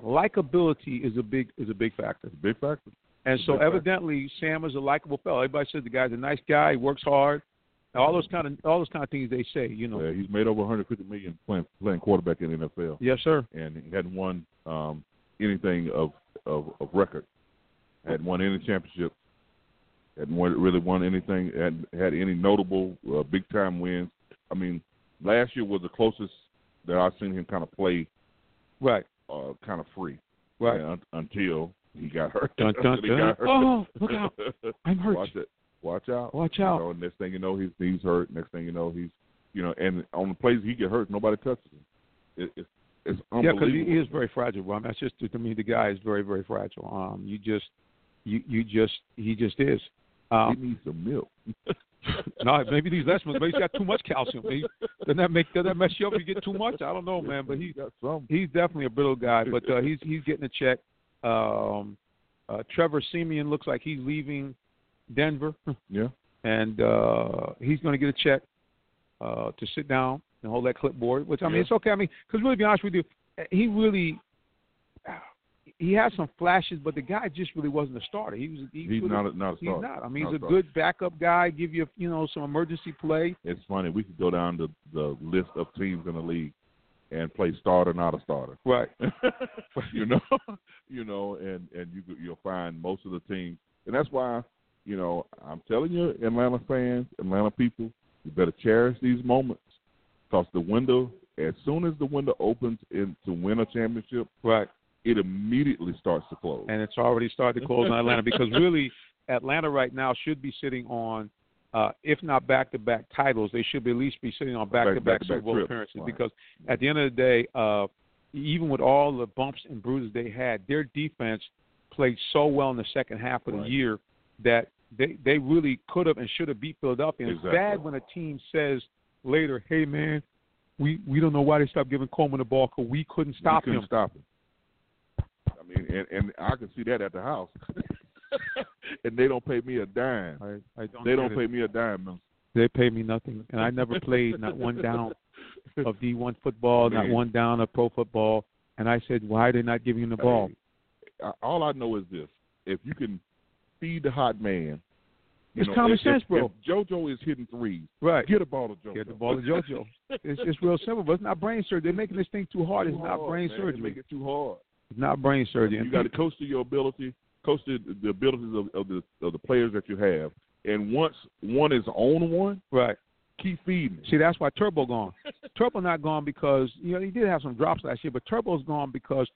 Likability is a big is a big factor. Big factor. And so evidently Sam is a likable fellow. Everybody says the guy's a nice guy, he works hard. All those kind of all those kind of things they say, you know. Yeah, he's made over 150 million playing playing quarterback in the NFL. Yes, sir. And he hadn't won um, anything of, of of record. Hadn't won any championship. Hadn't won, really won anything. Hadn't had any notable uh, big time wins. I mean, last year was the closest that I've seen him kind of play. Right. Uh, kind of free. Right. un- until he got hurt. Dun, dun, he dun. got hurt. Oh, look out. I'm hurt. Watch it. Watch out. Watch out. You know, next thing you know, he's he's hurt. Next thing you know, he's you know, and on the plays he get hurt, nobody touches him. It, it's it's Yeah, because he, he is very fragile, bro. I mean, that's just to me. The guy is very, very fragile. Um, you just, you, you just, he just is. he Um, needs some milk. no, maybe these less maybe he's got too much calcium. Maybe, doesn't that make doesn't that mess you up if you get too much? I don't know, man. But he's got some. he's definitely a brittle guy. But uh, he's he's getting a check. Um, uh, Trevor Siemian looks like he's leaving Denver, Yeah. and uh, he's going to get a check uh, to sit down and hold that clipboard. Which I mean, Yeah. it's okay. I mean, because really, to be honest with you, he really he had some flashes, but the guy just really wasn't a starter. He was. He He's not a, not a starter. He's not. I mean, Not he's a starter. good backup guy. Give you, you know, some emergency play. It's funny. We could go down the the list of teams in the league and play starter, not a starter. Right. you know, you know, and and you you'll find most of the teams, and that's why, you know, I'm telling you, Atlanta fans, Atlanta people, you better cherish these moments, because the window, as soon as the window opens in to win a championship, Right. it immediately starts to close. And it's already started to close on Atlanta because really, Atlanta right now should be sitting on, uh, if not back-to-back titles, they should be at least be sitting on back-to-back back-to-back Super Bowl appearances. right. Because at the end of the day, uh, even with all the bumps and bruises they had, their defense played so well in the second half of Right. the year that they they really could have and should have beat Philadelphia. Exactly. It's bad when a team says later, "Hey man, we we don't know why they stopped giving Coleman the ball because we couldn't stop you couldn't him." Stop him. I mean, and, and I can see that at the house, and they don't pay me a dime. I, I don't They don't it. pay me a dime. man. They pay me nothing, and I never played not one down of D1 football, not one down of pro football. And I said, why are they not giving him the ball? Hey, all I know is this: if you can feed the hot man, you It's know, common if, sense, if, bro. If JoJo is hitting threes, Right. get a ball to JoJo. Get the ball to JoJo. It's it's real simple, but it's not brain surgery. They're making this thing too hard. It's Too not hard, brain man. They surgery. Make it too hard. It's not brain surgery. You got to coach to your ability, coach to the abilities of, of the of the players that you have. And once one is on one, right. keep feeding. See, that's why Turbo gone. Turbo not gone because you know he did have some drops last year, but Turbo's gone because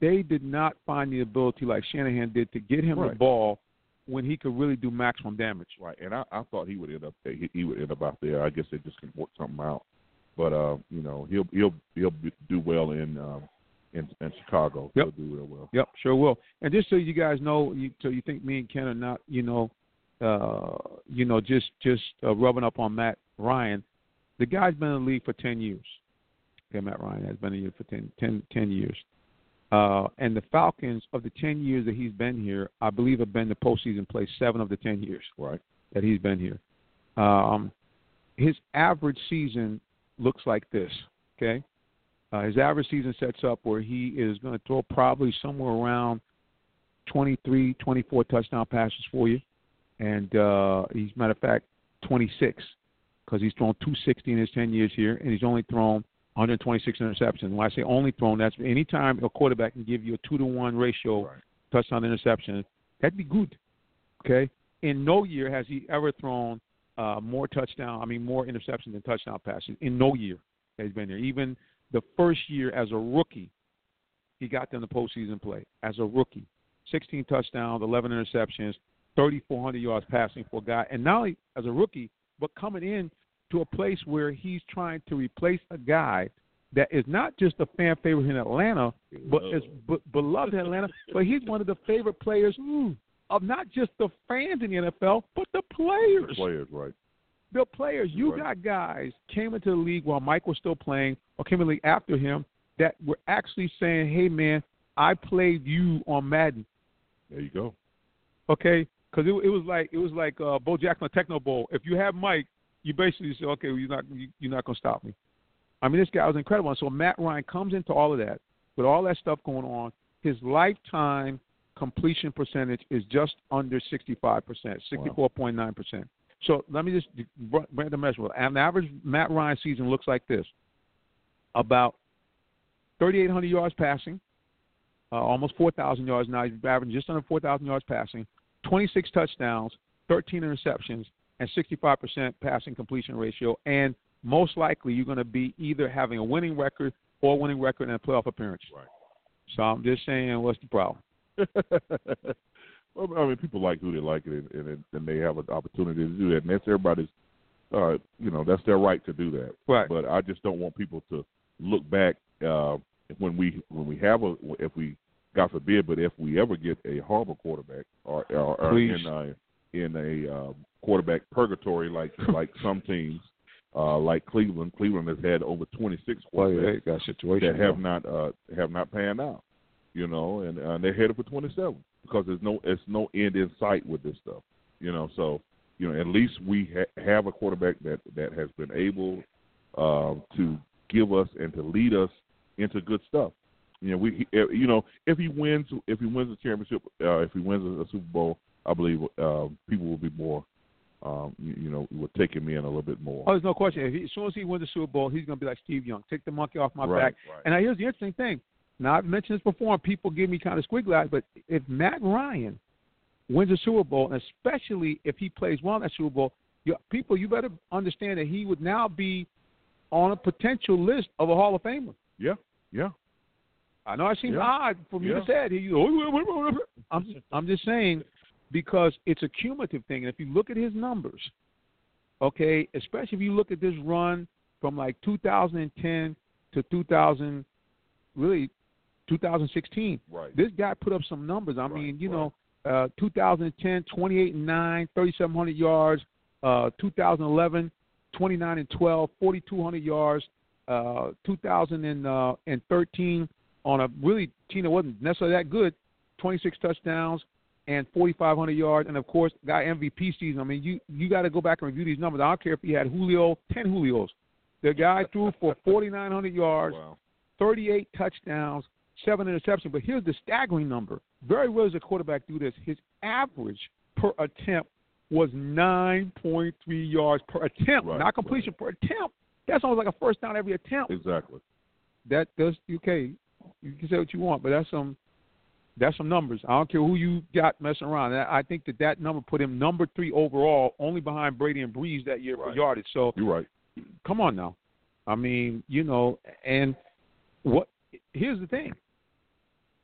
they did not find the ability like Shanahan did to get him the ball when he could really do maximum damage. Right, and I, I thought he would end up he, he would end up out there. I guess they just can work something out. But uh, you know, he'll he'll he'll do well in um, in, in Chicago. Yep. He'll do real well. Yep, sure will. And just so you guys know, you, so you think me and Ken are not, you know, uh, you know, just just uh, rubbing up on Matt Ryan. The guy's been in the league for ten years. Okay, Matt Ryan has been in the league for 10, 10, 10 years. Uh, and the Falcons, of the ten years that he's been here, I believe have been the postseason play seven of the ten years Right. that he's been here. Um, his average season looks like this. Okay, uh, his average season sets up where he is going to throw probably somewhere around 23, 24 touchdown passes for you, and uh, he's matter of fact 26 because he's thrown 260 in his 10 years here, and he's only thrown 126 interceptions. When I say only thrown, that's anytime a quarterback can give you a two to one ratio Right. touchdown interception, that'd be good. Okay. In no year has he ever thrown uh, more touchdown. I mean, more interceptions than touchdown passes. In no year that he's been there. Even the first year as a rookie, he got them to postseason play as a rookie. 16 touchdowns, 11 interceptions, 3,400 yards passing for a guy, and not only as a rookie, but coming in to a place where he's trying to replace a guy that is not just a fan favorite in Atlanta, but is b- beloved in Atlanta, but he's one of the favorite players of not just the fans in the NFL, but the players. The Players, right? The players. You Right. got guys came into the league while Mike was still playing, or came in the league after him that were actually saying, "Hey, man, I played you on Madden." There you go. okay? Because it, it was like it was like uh, Bo Jackson Tecmo Bowl. If you have Mike, you basically say, okay, well, you're not you, you're not gonna stop me. I mean, this guy was incredible. And so Matt Ryan comes into all of that with all that stuff going on. His lifetime completion percentage is just under 65 percent, 64.9 percent. So let me just bring the measure. An average Matt Ryan season looks like this: about 3,800 yards passing, uh, almost 4,000 yards now. He's averaging just under 4,000 yards passing, 26 touchdowns, 13 interceptions, and 65% passing completion ratio. And most likely, you're going to be either having a winning record or winning record in a playoff appearance. Right. So I'm just saying, what's the problem? well, I mean, people like who they like it, and, and, and they have an opportunity to do that, and that's everybody's. Uh, you know, that's their right to do that. Right. But I just don't want people to look back uh, when we when we have a if we God forbid, but if we ever get a horrible quarterback or, or, or in a in a um, quarterback purgatory like like some teams, uh, like Cleveland. Cleveland has had over 26 quarterbacks got situation. that have not uh, have not panned out, you know, and uh, they're headed for 27 because there's no there's no end in sight with this stuff, you know. So you know, at least we ha- have a quarterback that that has been able uh, to give us and to lead us into good stuff. You know, we he- you know if he wins if he wins the championship uh, if he wins a Super Bowl, I believe uh, people will be more. Um, you, you know, will take him in a little bit more. Oh, there's no question. If he, as soon as he wins the Super Bowl, he's going to be like Steve Young. Take the monkey off my Right, back. right. And now here's the interesting thing. Now I've mentioned this before, and people give me kind of squiggly eyes. But if Matt Ryan wins a Super Bowl, and especially if he plays well in that Super Bowl, you, people, you better understand that he would now be on a potential list of a Hall of Famer. Yeah, yeah. I know it seems Yeah. odd for me Yeah. to say it. He, I'm I'm just saying because it's a cumulative thing. And if you look at his numbers, okay, especially if you look at this run from like 2010 to 2000, really 2016, Right. this guy put up some numbers. I Right, mean, you right. know, uh, 2010, 28 and 9, 3,700 yards. Uh, 2011, 29 and 12, 4,200 yards. Uh, 2013, on a really team that wasn't necessarily that good, 26 touchdowns and 4,500 yards. And of course, got MVP season. I mean, you you got to go back and review these numbers. I don't care if he had Julio, 10 Julios. The guy threw for 4,900 yards, Wow. 38 touchdowns, seven interceptions. But here's the staggering number. Very rarely does a quarterback do this. His average per attempt was 9.3 yards per attempt, Right, not completion per attempt. That's almost like a first down every attempt. Exactly. That does okay. You can say what you want, but that's some that's some numbers. I don't care who you got messing around. I I think that that number put him number three overall, only behind Brady and Brees that year for yardage. So You're right. come on now. I mean, you know, and what here's the thing.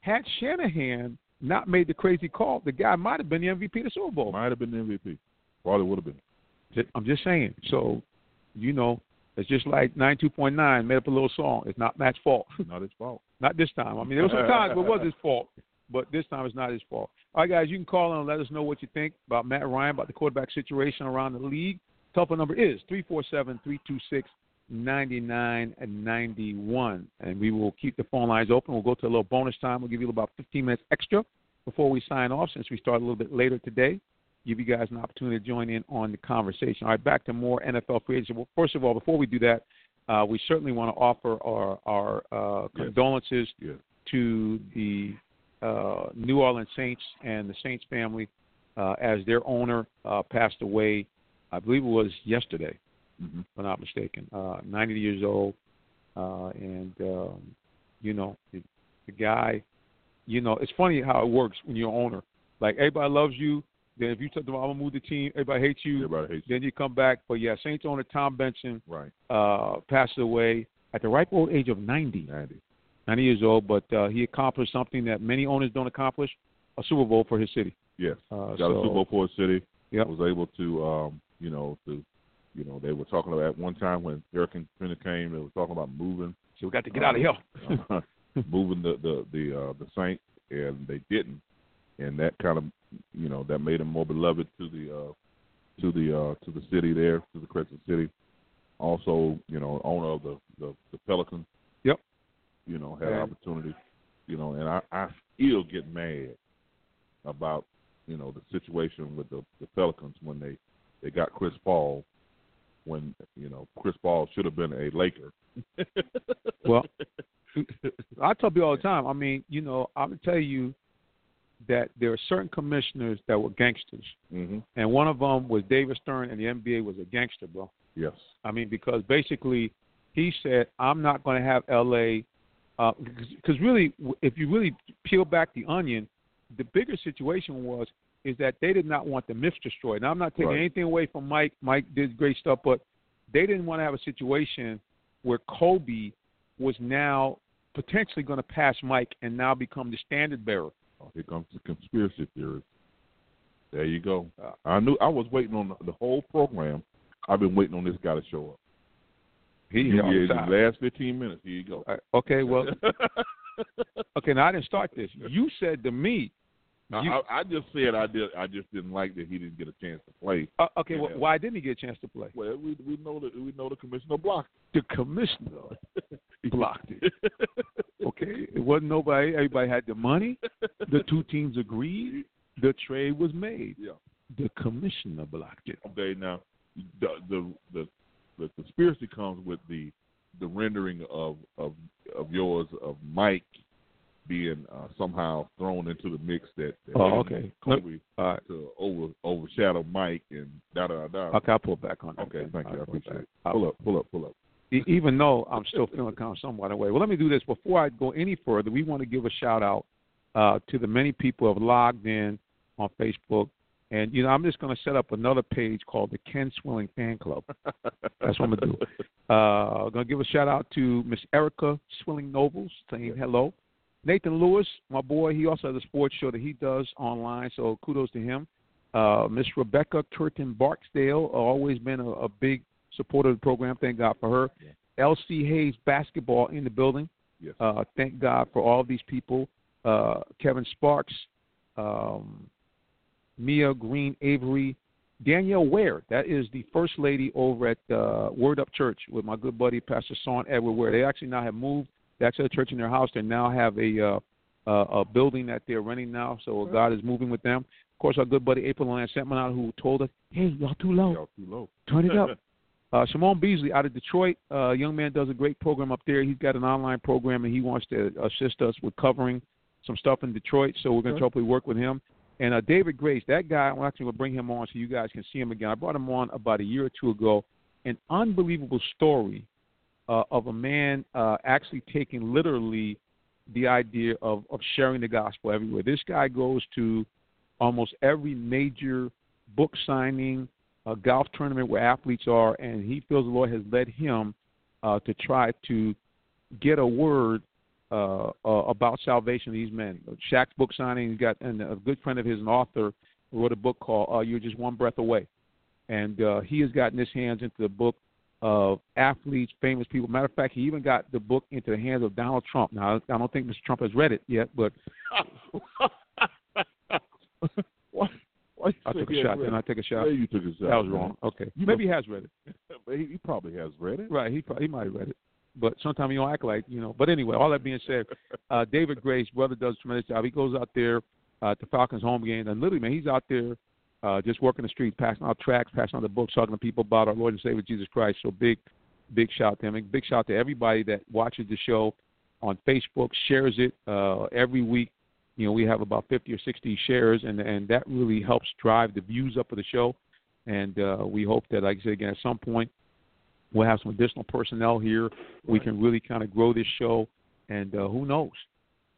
Had Shanahan not made the crazy call, the guy might have been the MVP of the Super Bowl. Might have been the MVP. Probably would have been. I'm just saying. So, you know, it's just like 92.9 made up a little song. It's not Matt's fault. Not his fault. not this time. I mean, there were some times where it was his fault, but this time it's not his fault. All right, guys, you can call in and let us know what you think about Matt Ryan, about the quarterback situation around the league. Telephone number is 347 326 9991. And we will keep the phone lines open. We'll go to a little bonus time. We'll give you about 15 minutes extra before we sign off since we start a little bit later today. Give you guys an opportunity to join in on the conversation. All right, back to more NFL free agency. Well, first of all, before we do that, uh, we certainly want to offer our, our uh, Yes. condolences Yes. to the uh, New Orleans Saints and the Saints family, uh, as their owner uh, passed away. I believe it was yesterday, hmm if I'm not mistaken. Uh, 90 years old, uh, and um, you know the, the guy. You know, it's funny how it works when you're an owner. Like everybody loves you. Then if you tell them I'm gonna move the team, everybody hates you. Everybody hates Then you come back. But yeah, Saints owner Tom Benson right. uh, passed away at the ripe old age of 90. Ninety. 90 years old, but uh, he accomplished something that many owners don't accomplish: a Super Bowl for his city. Yes. Uh, Got so, a Super Bowl for a city. Yep. Was able to, um, you know, to, you know, they were talking about at one time when Hurricane Katrina came, they were talking about moving, So we got to get out of here. uh, moving the the the uh, the Saints, and they didn't, and that kind of, you know, that made them more beloved to the uh, to the uh, to the city there, to the Crescent City. Also, you know, owner of the the, the Pelicans. You know, had Yeah. opportunity. You know, and I I still get mad about you know the situation with the, the Pelicans when they they got Chris Paul when you know Chris Paul should have been a Laker. Well, I tell people all the time. I mean, you know, I'm gonna tell you that there are certain commissioners that were gangsters, hmm and one of them was David Stern, and the NBA was a gangster, bro. Yes. I mean, because basically he said, I'm not going to have LA, because really, if you really peel back the onion, the bigger situation was is that they did not want the myths destroyed. Now, I'm not taking Right. anything away from Mike. Mike did great stuff, but they didn't want to have a situation where Kobe was now potentially going to pass Mike and now become the standard bearer. Oh, here comes the conspiracy theorist. There you go. Uh, I knew I was waiting on the, the whole program. I've been waiting on this guy to show up. He Yeah, here the last fifteen minutes. Here you go. Uh, okay, well, okay. Now I didn't start this. You said to me, I, you- I, I just said I did. I just didn't like that he didn't get a chance to play. uh, okay, well, why didn't he get a chance to play? Well, we we know that we know the commissioner blocked. The commissioner blocked it. Okay, it wasn't nobody. Everybody had the money. The two teams agreed. The trade was made. Yeah. The commissioner blocked it. Okay, now the the the, the conspiracy comes with the the rendering of of of yours of Mike being uh, somehow thrown into the mix that, that Oh, okay. Kobe right. to over overshadow Mike and da da da. Okay, I'll pull back on that. Okay, thank you. I appreciate back. it. I'll- Pull up, pull up, pull up. Even though I'm still feeling kind of somewhat away. Well, let me do this before I go any further. We want to give a shout out uh, to the many people who have logged in on Facebook, and you know I'm just going to set up another page called the Ken Swilling Fan Club. That's what I'm gonna do. Uh, going to give a shout out to Miss Erica Swilling Nobles, saying hello. Nathan Lewis, my boy, he also has a sports show that he does online, so kudos to him. Uh, Miss Rebecca Curtin Barksdale, always been a, a big supporter of the program. Thank God for her. LC Hayes basketball in the building. Yes. Uh, thank God for all these people. Uh, Kevin Sparks, um, Mia Green Avery, Danielle Ware. That is the first lady over at uh, Word Up Church with my good buddy Pastor Son Edward Ware. They actually now have moved. They actually have a church in their house. They now have a uh, uh, a building that they're renting now. So God is moving with them. Of course, our good buddy April Lance sent one out who told us, "Hey, y'all too low. Y'all too low. Turn it up." Uh, Shimon Beasley out of Detroit, uh, young man does a great program up there. He's got an online program and he wants to assist us with covering some stuff in Detroit. So we're going to Okay. hopefully work with him. And uh, David Grace, that guy, I'm actually going to bring him on so you guys can see him again. I brought him on about a year or two ago. An unbelievable story uh, of a man uh, actually taking literally the idea of, of sharing the gospel everywhere. This guy goes to almost every major book signing, uh, golf tournament where athletes are, and he feels the Lord has led him uh, to try to get a word uh, uh, about salvation to these men. Shaq's book signing, he's got and a good friend of his, an author, wrote a book called uh, "You're Just One Breath Away," and uh, he has gotten his hands into the book of athletes, famous people. Matter of fact, he even got the book into the hands of Donald Trump. Now, I don't think Mr. Trump has read it yet, but why I took a shot. Didn't I take a shot? Yeah, you took a shot. That was wrong. Okay, You maybe he has read it. But he, he probably has read it. Right, he probably, he might have read it, but sometimes you don't act like you know. But anyway, all that being said, uh, David Grace, brother, does a tremendous job. He goes out there uh, the Falcons home game, and literally, man, he's out there uh, just working the streets, passing out tracks, passing out the books, talking to people about our Lord and Savior Jesus Christ. So big, big shout to him, and big shout to everybody that watches the show on Facebook, shares it uh, every week. you know, we have about 50 or 60 shares, and and that really helps drive the views up of the show. And uh, we hope that, like I said again, at some point we'll have some additional personnel here. We can really kind of grow this show, and uh, who knows?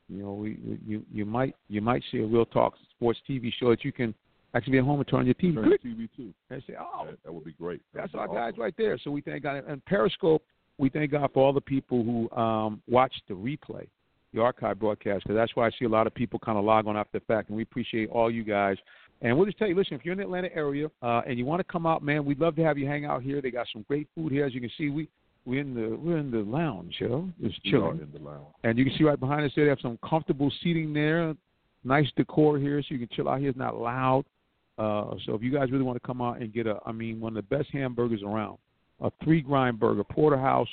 You know, we, you you might you might see a real talk sports TV show that you can actually be at home and turn on your TV. Turn your TV too. And say, oh, that, that would be great. that's That'd our be guys awesome. right there. So we thank God. And Periscope, we thank God for all the people who um, watch the replay, the archive broadcast, because that's why I see a lot of people kind of log on after the fact. And we appreciate all you guys. And we'll just tell you, listen, if you're in the Atlanta area uh, and you want to come out, man, we'd love to have you hang out here. They got some great food here, as you can see. We we're in the we're in the lounge, you know, just chilling. in the lounge. And you can see right behind us there, they have some comfortable seating there. Nice decor here, so you can chill out here. It's not loud. Uh, so if you guys really want to come out and get a, I mean, one of the best hamburgers around, a three grind burger, porterhouse,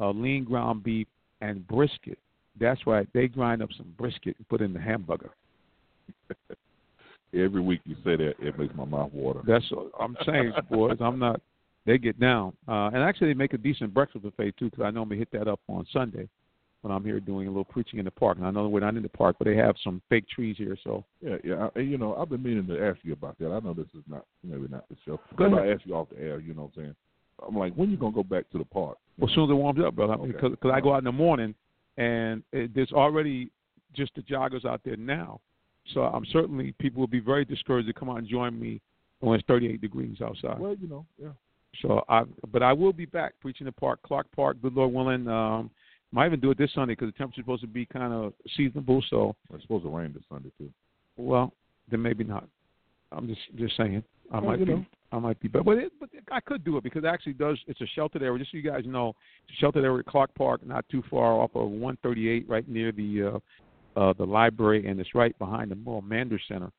uh, lean ground beef, and brisket. That's right. They grind up some brisket and put in the hamburger. Every week you say that, it makes my mouth water. That's I'm saying, boys. I'm not. They get down, uh, and actually they make a decent breakfast buffet too. Because I normally hit that up on Sunday when I'm here doing a little preaching in the park. And I know we're not in the park, but they have some fake trees here. So Yeah, yeah. I, and, you know, I've been meaning to ask you about that. I know this is not maybe not the show. But. I ask you off the air. You know what I'm saying? I'm like, when you gonna go back to the park? Well, as soon as it warms up, brother, Okay. because cause I go out in the morning, and it, there's already just the joggers out there now. So I'm certainly people will be very discouraged to come out and join me when it's 38 degrees outside. Well, you know, yeah. So I, but I will be back preaching the park, Clark Park, good Lord willing. Um, might even do it this Sunday because the temperature's supposed to be kind of seasonable. So, It's supposed to rain this Sunday too. well, then maybe not. I'm just just saying. I Well, might be. know. I might be, but but, it, but I could do it because it actually does. It's a sheltered area. Just so you guys know, it's a sheltered area at Clark Park, not too far off of 138, right near the uh, uh, the library, and it's right behind the Merle Mander Center.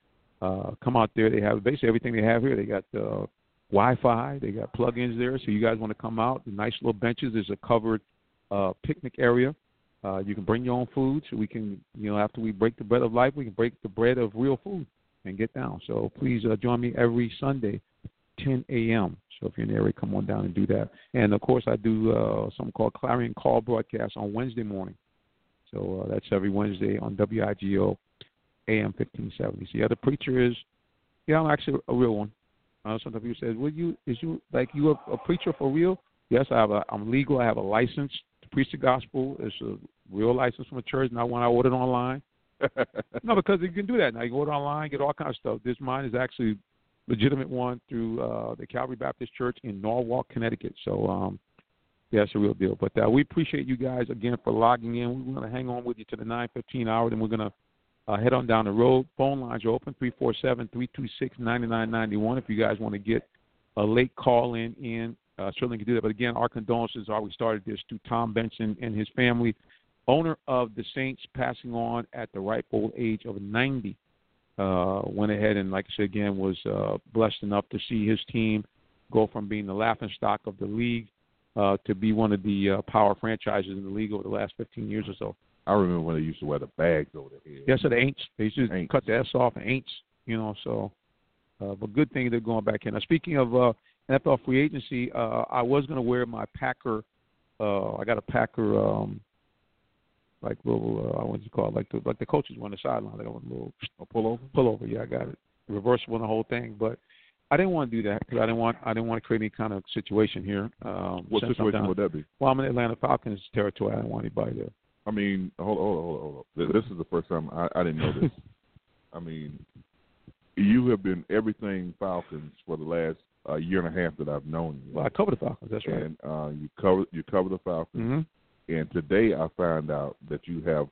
Uh, come out there. They have basically everything they have here. They got uh, Wi-Fi. They got plug-ins there. So you guys want to come out? Nice little benches. There's a covered uh, picnic area. Uh, you can bring your own food, so we can, you know, after we break the bread of life, we can break the bread of real food and get down. So please uh, join me every Sunday, 10 a.m. So if you're in the area, come on down and do that. And of course, I do uh, something called Clarion Call broadcast on Wednesday morning. So uh, that's every Wednesday on WIGO AM 1570. So the other preacher is, yeah, I'm actually a real one. Uh, sometimes people say, "Will you? Is you like you a, a preacher for real?" Yes, I have a. I'm legal. I have a license to preach the gospel. It's a real license from a church, not one I ordered online. no, because you can do that now. You can order online, get all kinds of stuff. This mine is actually legitimate one through uh, the Calvary Baptist Church in Norwalk, Connecticut. So, um, yeah, it's a real deal. But uh, we appreciate you guys again for logging in. We're going to hang on with you to the 9:15 hour, then we're going to uh, head on down the road. Phone lines are open 347-326-9991 if you guys want to get a late call in in. Uh, certainly can do that. But again, our condolences are we started this to Tom Benson and his family, owner of the Saints, passing on at the ripe old age of 90. Uh, went ahead and, like I said again, was uh, blessed enough to see his team go from being the laughing stock of the league uh, to be one of the uh, power franchises in the league over the last 15 years or so. I remember when they used to wear the bags over their head. Yeah, so the ain'ts. They used to Ain'ts. cut the S off and ain'ts, you know, so uh but good thing they're going back in. Now speaking of uh NFL free agency, uh I was gonna wear my Packer uh I got a Packer um like little uh what's it called? Like the like the coaches on the sideline, They got a little A pullover. pullover. Yeah, I got it. Reversible and the whole thing. But I didn't want to do that because I didn't want I didn't want to create any kind of situation here. Um, What situation would that be? Well, I'm in Atlanta Falcons territory. I don't want anybody there. I mean, hold on, hold on, hold on. Hold on. Th- This is the first time I, I didn't know this. I mean, you have been everything Falcons for the last uh, year and a half that I've known you. Well, I cover the Falcons. That's right. and uh, you cover you cover the Falcons. hmm And today I found out that you have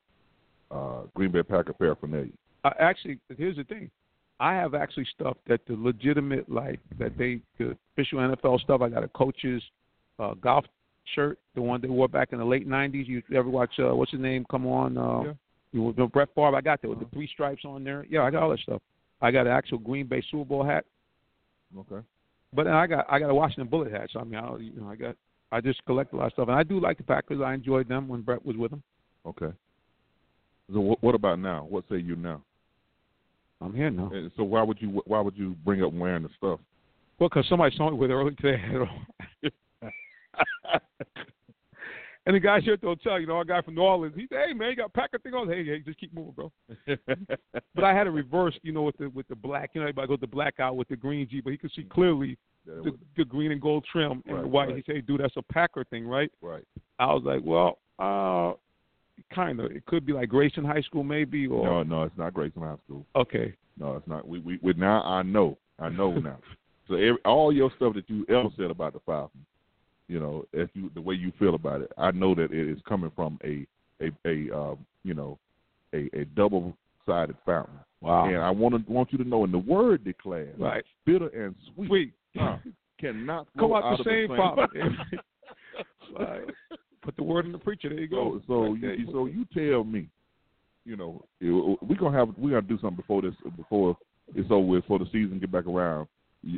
uh, Green Bay Packer paraphernalia. I actually, here's the thing. I have actually stuff that the legitimate, like that they the official NFL stuff. I got a coach's uh, golf shirt, the one they wore back in the late '90s. You ever watch uh, what's his name? Come on, uh, Yeah. you know, Brett Favre. I got that with the three stripes on there. Yeah, I got all that stuff. I got an actual Green Bay Super Bowl hat, Okay. but then I got I got a Washington Bullet hat. So I mean, I you know, I got I just collect a lot of stuff, and I do like the Packers. I enjoyed them when Brett was with them. Okay. So what, what about now? What say you now? I'm here now. And so why would you why would you bring up wearing the stuff? Well, because somebody saw me with it early today. and the guy here at the hotel, you know, a guy from New Orleans, he said, "Hey man, you got pack Packer thing on? Hey, hey, just keep moving, bro." but I had it reversed, you know, with the with the black. You know, everybody goes the black out with the green G, but he could see clearly That the, the green and gold trim and the Right, white. right. He said, "Dude, that's a Packer thing, right?" right. I was like, "Well, uh, kind of. It could be like Grayson High School, maybe, or No, no, it's not Grayson High School. okay, No, it's not. We we, we now I know. I know now. so every, all your stuff that you ever said about the Falcons, you know, if you the way you feel about it, I know that it is coming from a a a um, you know a a double sided fountain. wow, And I want to want you to know in the word declared, right, bitter and sweet, sweet, uh, cannot come flow out the of same same fountain." Right. Put the word in the preacher. There you go. So, so you, so you tell me, you know, we're gonna have we gotta do something before this before it's over with, before the season get back around.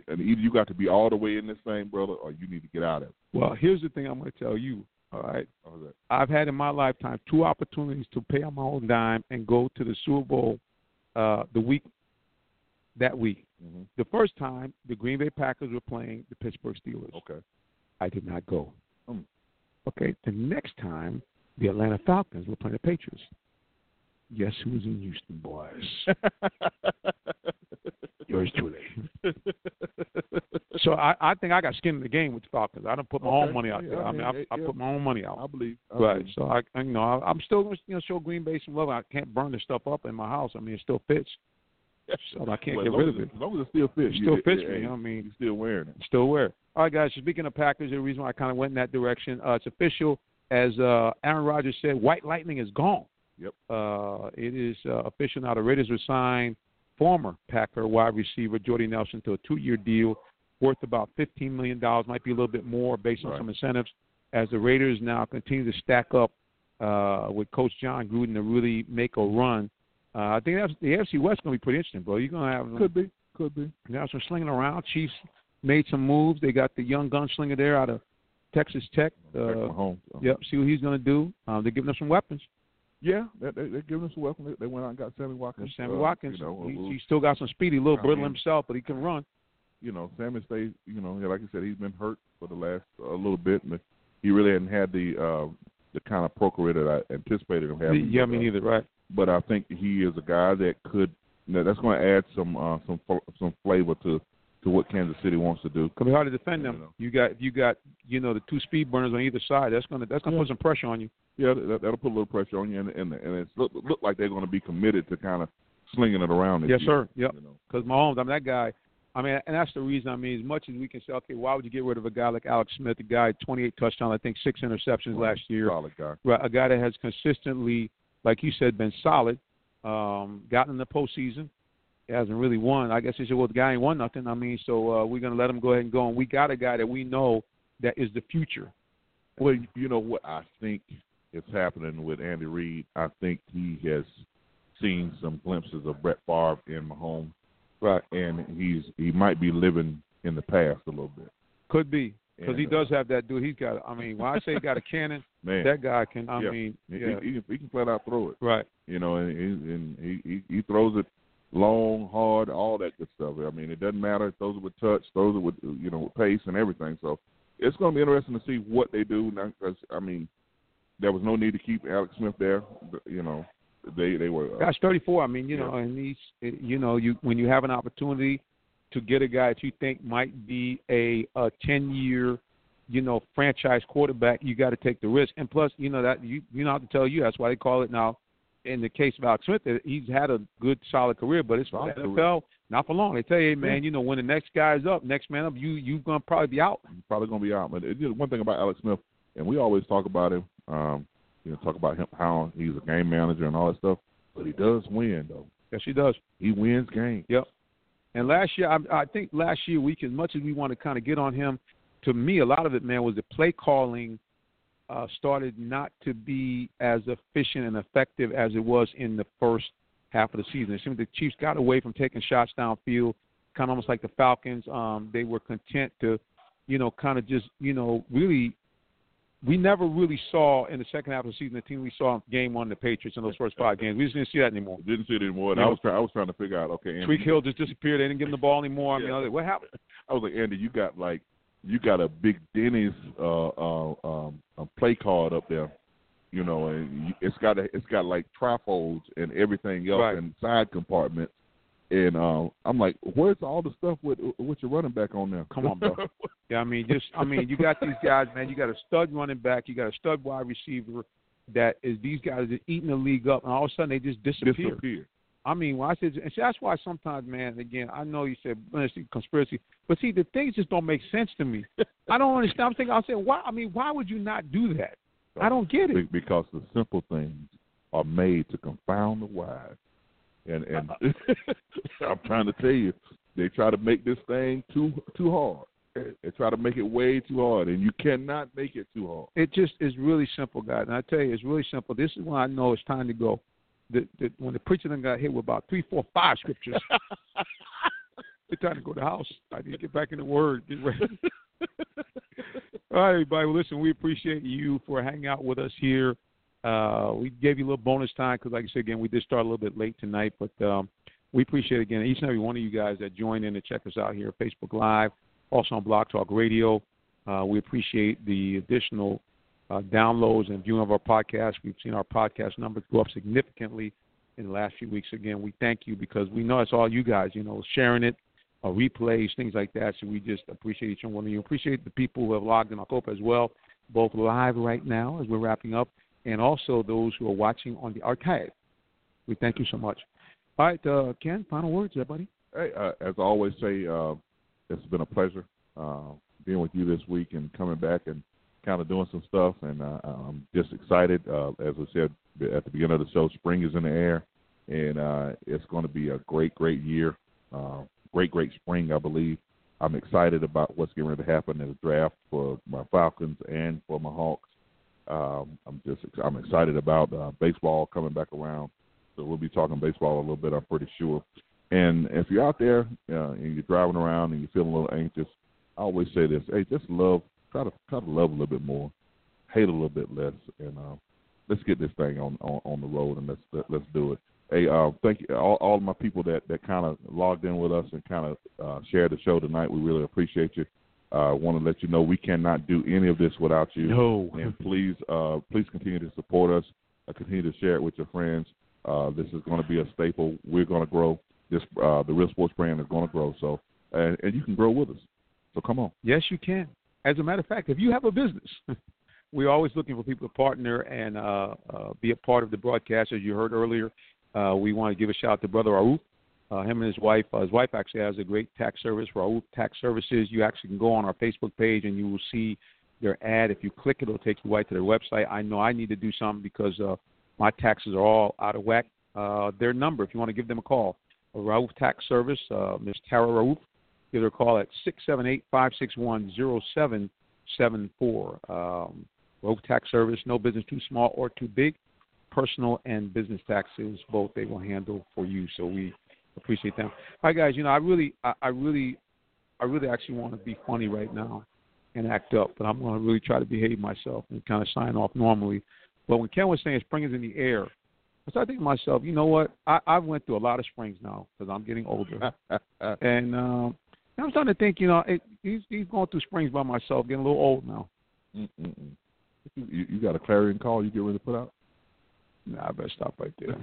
And either you got to be all the way in this thing, brother, or you need to get out of it. Well, here's the thing I'm going to tell you. All right, that? I've had in my lifetime two opportunities to pay on my own dime and go to the Super Bowl uh, the week that week. hmm The first time, the Green Bay Packers were playing the Pittsburgh Steelers. Okay. I did not go. Hmm. Okay, the next time, the Atlanta Falcons were playing the Patriots. Guess who was in Houston, boys? Yours truly. so I, I think I got skin in the game with the Falcons. I don't put my Okay. own money out Yeah, there. I mean, I, I put my own money out. I believe. I Right. believe. So I, I you know, I, I'm still going to you know show Green Bay some love. I can't burn the stuff up in my house. I mean, it still fits. So I can't Well, get rid of it. As long as it still fits. It you- still it- fits it- me. hey, I mean, you still wearing it. still wear. it. All right, guys. Speaking of Packers, the reason why I kind of went in that direction, uh, it's official. As uh, Aaron Rodgers said, White Lightning is gone. Yep. Uh, it is uh, official now. The Raiders will sign former Packer wide receiver Jordy Nelson to a two-year deal worth about $15 million. Might be a little bit more based on Right. some incentives. As the Raiders now continue to stack up uh, with Coach Jon Gruden to really make a run. Uh, I think that's, the AFC West is going to be pretty interesting, bro. You're going to have Could be. Could be. now some slinging around. Chiefs made some moves. They got the young gunslinger there out of Texas Tech. Uh, my home. so. yep, see what he's going to do. Um, they're giving us some weapons. Yeah, they, they, they're giving us a weapon. They, they went out and got Sammy Watkins. Sammy Uh, Watkins, You know, he, he's still got some speed. He's a little I brittle mean- himself, but he can run. you know, Sammy stays. You know, like I said, he's been hurt for the last a little bit, and he really hadn't had the uh, the kind of pro career that I anticipated him having. yeah, me uh, neither, right? But I think he is a guy that could. You know, that's going to add some uh, some some flavor to to what Kansas City wants to do. Could be hard to defend them. You know. You got you got you know the two speed burners on either side. That's gonna that's gonna Yeah. put some pressure on you. Yeah, that, that'll put a little pressure on you, and and, and it's look, look like they're going to be committed to kind of slinging it around. Yes, year, sir. Yep. You know. Because Mahomes, I mean that guy. I mean, and that's the reason. I mean, as much as we can say, okay, why would you get rid of a guy like Alex Smith, a guy 28 touchdowns, I think six interceptions last year. Solid guy. Right, a guy that has consistently, like you said, been solid, um, gotten in the postseason. He hasn't really won. I guess they said, well, the guy ain't won nothing. I mean, so uh, we're going to let him go ahead and go. And we got a guy that we know that is the future. Well, you know what I think is happening with Andy Reid. I think he has seen some glimpses of Brett Favre in Mahomes, Right. and he's he might be living in the past a little bit. Could be. Because he uh, does have that dude. He's got, I mean, when I say he got a cannon, Man, that guy can, I Yeah. mean, yeah. he, he, he can flat out throw it. right. You know, and, he- and he, he he throws it long, hard, all that good stuff. I mean, it doesn't matter. He throws it with touch, those it with you know with pace and everything. So it's going to be interesting to see what they do. Because I mean, there was no need to keep Alex Smith there. But, you know, they they were. Uh, Guy's 34. I mean, you Yeah. know, and these, you know, you when you have an opportunity to get a guy that you think might be a a 10 year, you know, franchise quarterback, you got to take the risk. And plus, you know that you you know how to tell you that's why they call it now. In the case of Alex Smith, he's had a good, solid career, but it's for the career. NFL not for long. They tell you, hey, man, you know, when the next guy's up, next man up, you you're gonna probably be out. probably going to be out. But it, one thing about Alex Smith, and we always talk about him. Um, you know, talk about him how he's a game manager and all that stuff. But he does win though. Yes, he does. He wins games. Yep. And last year, I, I think last year we, as much as we want to kind of get on him, to me, a lot of it, man, was the play calling uh, started not to be as efficient and effective as it was in the first half of the season. It seemed the Chiefs got away from taking shots downfield, kind of almost like the Falcons. Um, they were content to, you know, kind of just, you know, really. We never really saw in the second half of the season the team we saw in game one, the Patriots, in those first five games. We just didn't see that anymore. Didn't see it anymore. And Yeah. I was trying. I was trying to figure out. Okay, Andy, Tyreek Hill just disappeared. They didn't give him the ball anymore. I mean, I was like, what happened? I was like, Andy, you got like you got a big Denny's uh, uh, um, uh, play card up there, you know, and it's got a, it's got like trifolds and everything else Right. and side compartments. And uh, I'm like, where's all the stuff with with your running back on there? Come on, bro. Yeah, I mean, just I mean, you got these guys, man. You got a stud running back, you got a stud wide receiver. That is these guys are eating the league up, and all of a sudden they just disappear. Disappear. I mean, when I said, and see, that's why sometimes, man. Again, I know you said conspiracy, but see, the things just don't make sense to me. I don't understand. I'm thinking, I said, why? I mean, why would you not do that? I don't get it. Because the simple things are made to confound the wise. And and uh, uh. I'm trying to tell you, they try to make this thing too too hard. They try to make it way too hard, and you cannot make it too hard. It just is really simple, guys. And I tell you, it's really simple. This is when I know it's time to go. The, the, when the preacher then got hit with about three, four, five scriptures, it's time to go to the house. I need to get back in the Word. Get ready. All right, everybody. Well, listen, we appreciate you for hanging out with us here. Uh, we gave you a little bonus time because, like I said, again, we did start a little bit late tonight, but um, we appreciate again each and every one of you guys that joined in to check us out here at Facebook Live, also on Blog Talk Radio. Uh, we appreciate the additional uh, downloads and viewing of our podcast. We've seen our podcast numbers go up significantly in the last few weeks. Again, we thank you because we know it's all you guys, you know, sharing it, uh, replays, things like that. So we just appreciate each and one of you. Appreciate the people who have logged in, I hope, as well, both live right now as we're wrapping up, and also those who are watching on the archive. We thank you so much. All right, uh, Ken, final words there, buddy. Hey, uh, as I always say, uh, it's been a pleasure uh, being with you this week and coming back and kind of doing some stuff. And uh, I'm just excited. Uh, as I said at the beginning of the show, spring is in the air, and uh, it's going to be a great, great year. Uh, great, great spring, I believe. I'm excited about what's ready to happen in the draft for my Falcons and for my Hawks. Um, I'm just I'm excited about uh, baseball coming back around. So we'll be talking baseball a little bit, I'm pretty sure. And if you're out there uh, and you're driving around and you're feeling a little anxious, I always say this: Hey, just love, try to try to love a little bit more, hate a little bit less, and uh, let's get this thing on, on on the road and let's let, let's do it. Hey, uh, thank you all, all of my people that that kind of logged in with us and kind of uh, shared the show tonight. We really appreciate you. I uh, want to let you know we cannot do any of this without you. No. And please, uh, please continue to support us. Uh, continue to share it with your friends. Uh, this is going to be a staple. We're going to grow. This uh, the Real Sports brand is going to grow. So, and, and you can grow with us. So come on. Yes, you can. As a matter of fact, if you have a business, we're always looking for people to partner and uh, uh, be a part of the broadcast. As you heard earlier, uh, we want to give a shout out to Brother Rauf. Uh, him and his wife. Uh, his wife actually has a great tax service for Rauf Tax Services. You actually can go on our Facebook page and you will see their ad. If you click it, it'll take you right to their website. I know I need to do something because uh, my taxes are all out of whack. Their number, if you want to give them a call, Rauf Tax Service, Ms. Tara Rauf, give her a call at 678-561-0774. Um, Rauf Tax Service, no business too small or too big. Personal and business taxes, both they will handle for you. So we appreciate them. All right, guys. You know, I really, I, I really, I really actually want to be funny right now and act up, but I'm going to really try to behave myself and kind of sign off normally. But when Ken was saying spring is in the air, I started thinking to myself, you know what? I, I've went through a lot of springs now because I'm getting older, and um, I'm starting to think, you know, it, he's he's going through springs by myself, getting a little old now. Mm-mm-mm. You, you got a clarion call you get ready to put out? Nah, I better stop right there.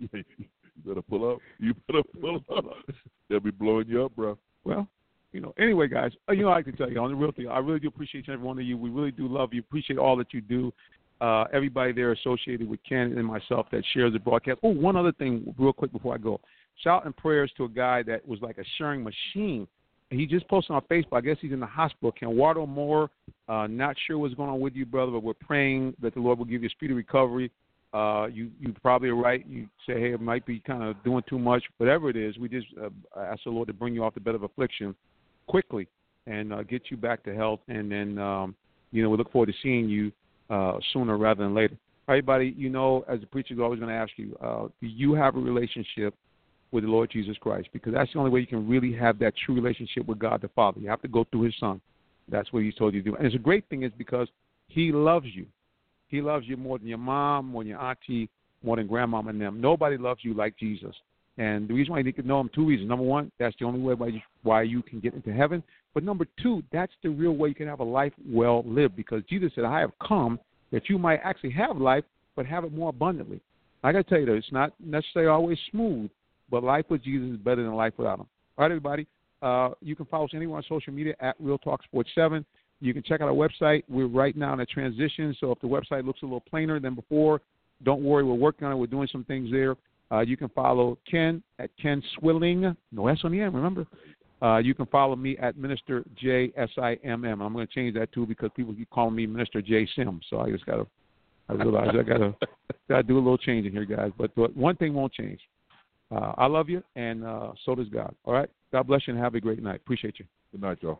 You better pull up. You better pull up. They'll be blowing you up, bro. Well, you know, anyway, guys, uh, you know, I can tell you on the real thing, I really do appreciate every one of you. We really do love you. Appreciate all that you do. Uh, everybody there associated with Ken and myself that shares the broadcast. Oh, one other thing, real quick before I go. Shout and prayers to a guy that was like a sharing machine. He just posted on Facebook. I guess he's in the hospital. Ken Wardo Moore. Uh, not sure what's going on with you, brother, but we're praying that the Lord will give you a speedy recovery. Uh, you you probably are right. You say, hey, it might be kind of doing too much. Whatever it is, we just uh, ask the Lord to bring you off the bed of affliction quickly and uh, get you back to health. And then, um, you know, we look forward to seeing you uh, sooner rather than later. Buddy. You know, as a preacher, is always going to ask you, uh, do you have a relationship with the Lord Jesus Christ? Because that's the only way you can really have that true relationship with God the Father. You have to go through His Son. That's what He's told you to do. And it's a great thing is because He loves you. He loves you more than your mom, more than your auntie, more than grandmama and them. Nobody loves you like Jesus. And the reason why you to know him, two reasons. Number one, that's the only way why you, why you can get into heaven. But number two, that's the real way you can have a life well lived because Jesus said, I have come that you might actually have life, but have it more abundantly. I got to tell you, though, it's not necessarily always smooth, but life with Jesus is better than life without him. All right, everybody. Uh, you can follow us anywhere on social media at Real Talk Sports 7. You can check out our website. We're right now in a transition, so if the website looks a little plainer than before, don't worry. We're working on it. We're doing some things there. Uh, you can follow Ken at Ken Swilling. No S on the end, remember? Uh, you can follow me at Minister J S I M M. I'm going to change that too because people keep calling me Minister J Sim. So I just got to. I realize I got to got to do a little changing here, guys. But, but one thing won't change. Uh, I love you, and uh, so does God. All right. God bless you, and have a great night. Appreciate you. Good night, y'all.